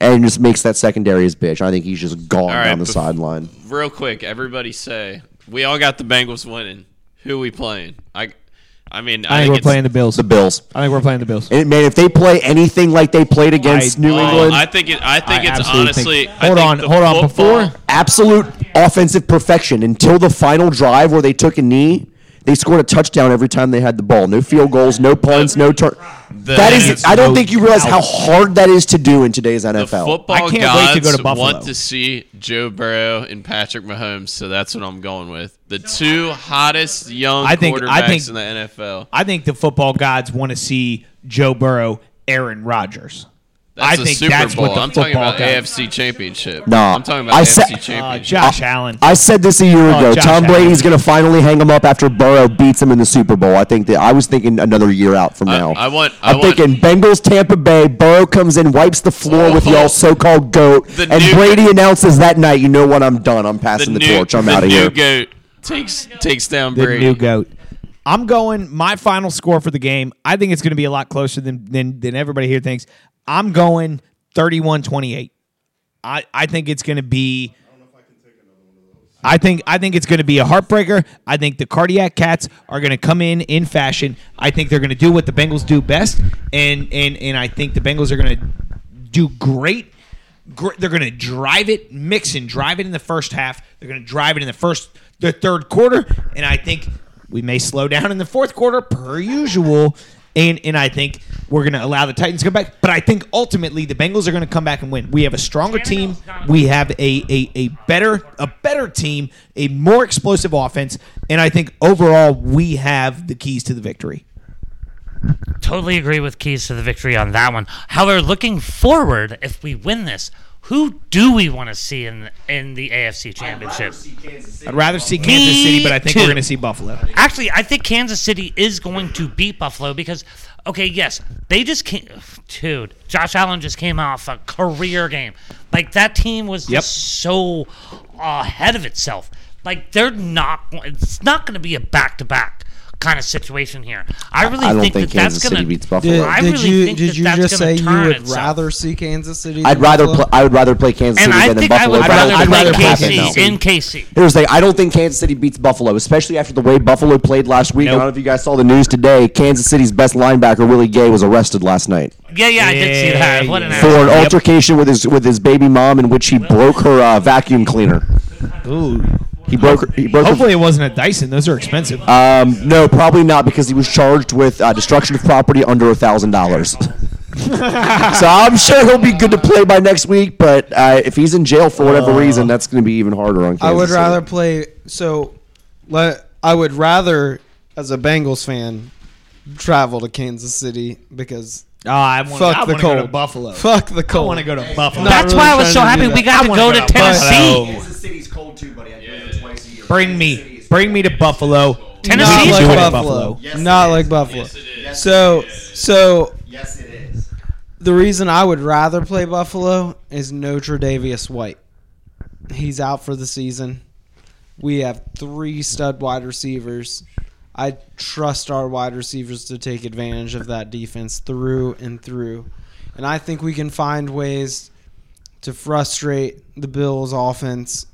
and just makes that secondary his bitch. I think he's just gone right, down the bef- sideline. real quick. Everybody say we all got the Bengals winning. Who we playing? I, I mean, I think we're playing the Bills. The Bills. I think we're playing the Bills. And man, if they play anything like they played against I- New oh, England, I think it. I think I it's honestly. think- Hold on, the hold on, before- absolute offensive perfection until the final drive where they took a knee. They scored a touchdown every time they had the ball. No field goals, no punts, no turn. That is, I don't think you realize how hard that is to do in today's NFL. The NFL. football I can't gods wait to go to Buffalo. want to see Joe Burrow and Patrick Mahomes, so that's what I'm going with. The two hottest young I think- quarterbacks I think- in the NFL. I think the football gods want to see Joe Burrow, Aaron Rodgers. That's I a think Super that's Bowl. what the I'm talking football about got. AFC Championship. No, I'm talking about I AFC said- Uh, Championship. Josh Allen. I said this a year Oh, ago. Josh Tom Allen. Brady's going to finally hang him up after Burrow beats him in the Super Bowl. I think that I was thinking another year out from I- now. I want- I I'm want- thinking Bengals, Tampa Bay. Burrow comes in, wipes the floor with Oh. y'all so-called goat, and new- Brady announces that night, "You know what? I'm done. I'm passing the, new, torch. I'm out of here. new goat takes takes down the Brady. new goat. I'm going. My final score for the game. I think it's going to be a lot closer than than, than everybody here thinks. I'm going 31-28. I I think it's going to be. I think I think it's going to be a heartbreaker. I think the cardiac cats are going to come in in fashion. I think they're going to do what the Bengals do best, and and and I think the Bengals are going to do great. Gr- They're going to drive it, mix and drive it in the first half. They're going to drive it in the first, the third quarter, and I think we may slow down in the fourth quarter per usual. And and I think we're going to allow the Titans to come back. But I think ultimately the Bengals are going to come back and win. We have a stronger team. We have a, a a better a better team, a more explosive offense, and I think overall we have the keys to the victory. Totally agree with keys to the victory on that one. However, looking forward, if we win this, who do we want to see in in the AFC Championship? I'd rather see Kansas Me City, but I think too. we're going to see Buffalo. Actually, I think Kansas City is going to beat Buffalo because, okay, yes, they just came. Dude, Josh Allen just came off a career game. Like that team was Yep. just so ahead of itself. Like they're not. It's not going to be a back to back kind of situation here. I really I don't think, think that Kansas that's going City to beats Buffalo. Did, I did really you think did that you that's just say you would itself. rather see Kansas City? I'd rather pl- I would rather play Kansas And City I than think Buffalo. I would but I don't- rather I'd play rather have it now. KC in KC. Here's the thing. I don't think Kansas City beats Buffalo, especially after the way Buffalo played last week. I Nope. don't know if you guys saw the news today. Kansas City's best linebacker, Willie Gay, was arrested last night Yeah, yeah, I did see that. Yeah, What an for an Yep. altercation with his with his baby mom, in which he broke her uh, vacuum cleaner. Ooh. He broke. He broke. her- Hopefully it wasn't a Dyson. Those are expensive. um, no, probably not because he was charged with uh, destruction of property under a thousand dollars. <laughs> so I'm sure he'll be good to play by next week. But uh, if he's in jail for whatever reason, that's going to be even harder on. Kansas I would City. rather play. So, let I would rather, as a Bengals fan, travel to Kansas City because Oh, I want, fuck I the wanna go to cold. Buffalo. Fuck the cold. I want to go to Buffalo. Not That's really why I was so happy do we got I to wanna go go to to Tennessee. Kansas City's cold too, buddy. Bring me, bring me to Buffalo. Tennessee? Not like can do it in Buffalo. Yes, Not like is. Buffalo. Yes, So, it is. so Yes, it is. the reason I would rather play Buffalo is no Tre'Davious White. He's out for the season. We have three stud wide receivers. I trust our wide receivers to take advantage of that defense through and through. And I think we can find ways to frustrate the Bills offense.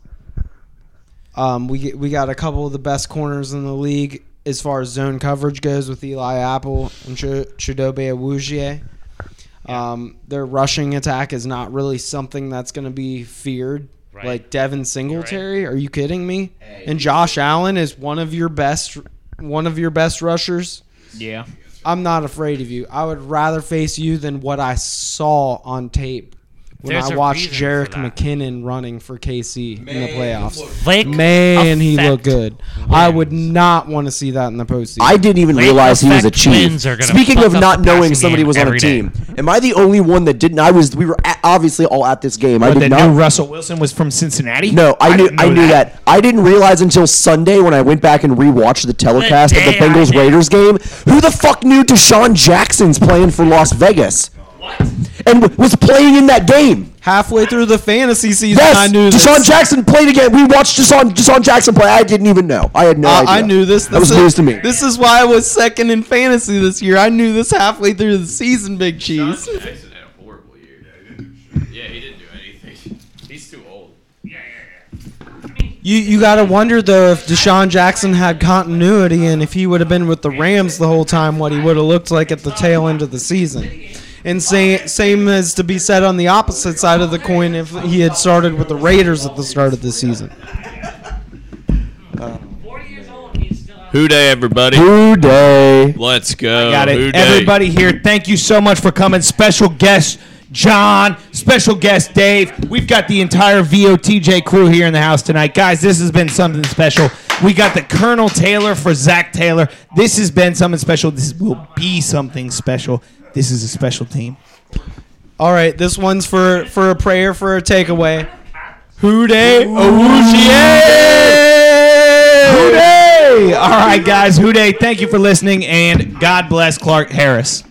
Um, we we got a couple of the best corners in the league as far as zone coverage goes with Eli Apple and Ch- Chidobe Awuzie. Um, their rushing attack is not really something that's going to be feared. Right. Like Devin Singletary, are you kidding me? And Josh Allen is one of your best, one of your best rushers. Yeah. I'm not afraid of you. I would rather face you than what I saw on tape when There's I a watched Jerick. McKinnon running for KC in the playoffs. Lake Man, he looked good. I would not want to see that in the postseason. I didn't even Late realize he was a effect chief. twins are gonna Speaking of not knowing somebody was on a every day. team, am I the only one that didn't? I was. We were at, obviously all at this game. I But did not. new Russell Wilson was from Cincinnati. no, I, knew. I knew that. I didn't realize until Sunday when I went back and rewatched the telecast of the Bengals. Raiders game. Who the fuck knew DeSean Jackson's playing for Las Vegas? And w- was playing in that game. halfway through the fantasy season. Yes, I knew this. DeSean Jackson played again. We watched DeSean, DeSean Jackson play. I didn't even know. I had no I, idea. I knew this. That was This is- news to me. This is why I was second in fantasy this year. I knew this halfway through the season, Big Cheese. DeSean Jackson had a horrible year. Yeah, he didn't do anything. He's too old. You you got to wonder though if DeSean Jackson had continuity and if he would have been with the Rams the whole time, what he would have looked like at the tail end of the season. And same same as to be said on the opposite side of the coin if he had started with the Raiders at the start of the season. Who Dey, everybody? Who Dey? Let's go. Got Who it. day? Everybody here, thank you so much for coming. Special guest John, special guest Dave. We've got the entire VOTJ crew here in the house tonight. Guys, this has been something special. We got the Colonel Taylor for Zac Taylor. This has been something special. This will be something special. This is a special team. All right, this one's for for a prayer for a takeaway. Hooday, Awooshie! Hooday! All right, guys. Hooday, thank you for listening, and God bless Clark Harris.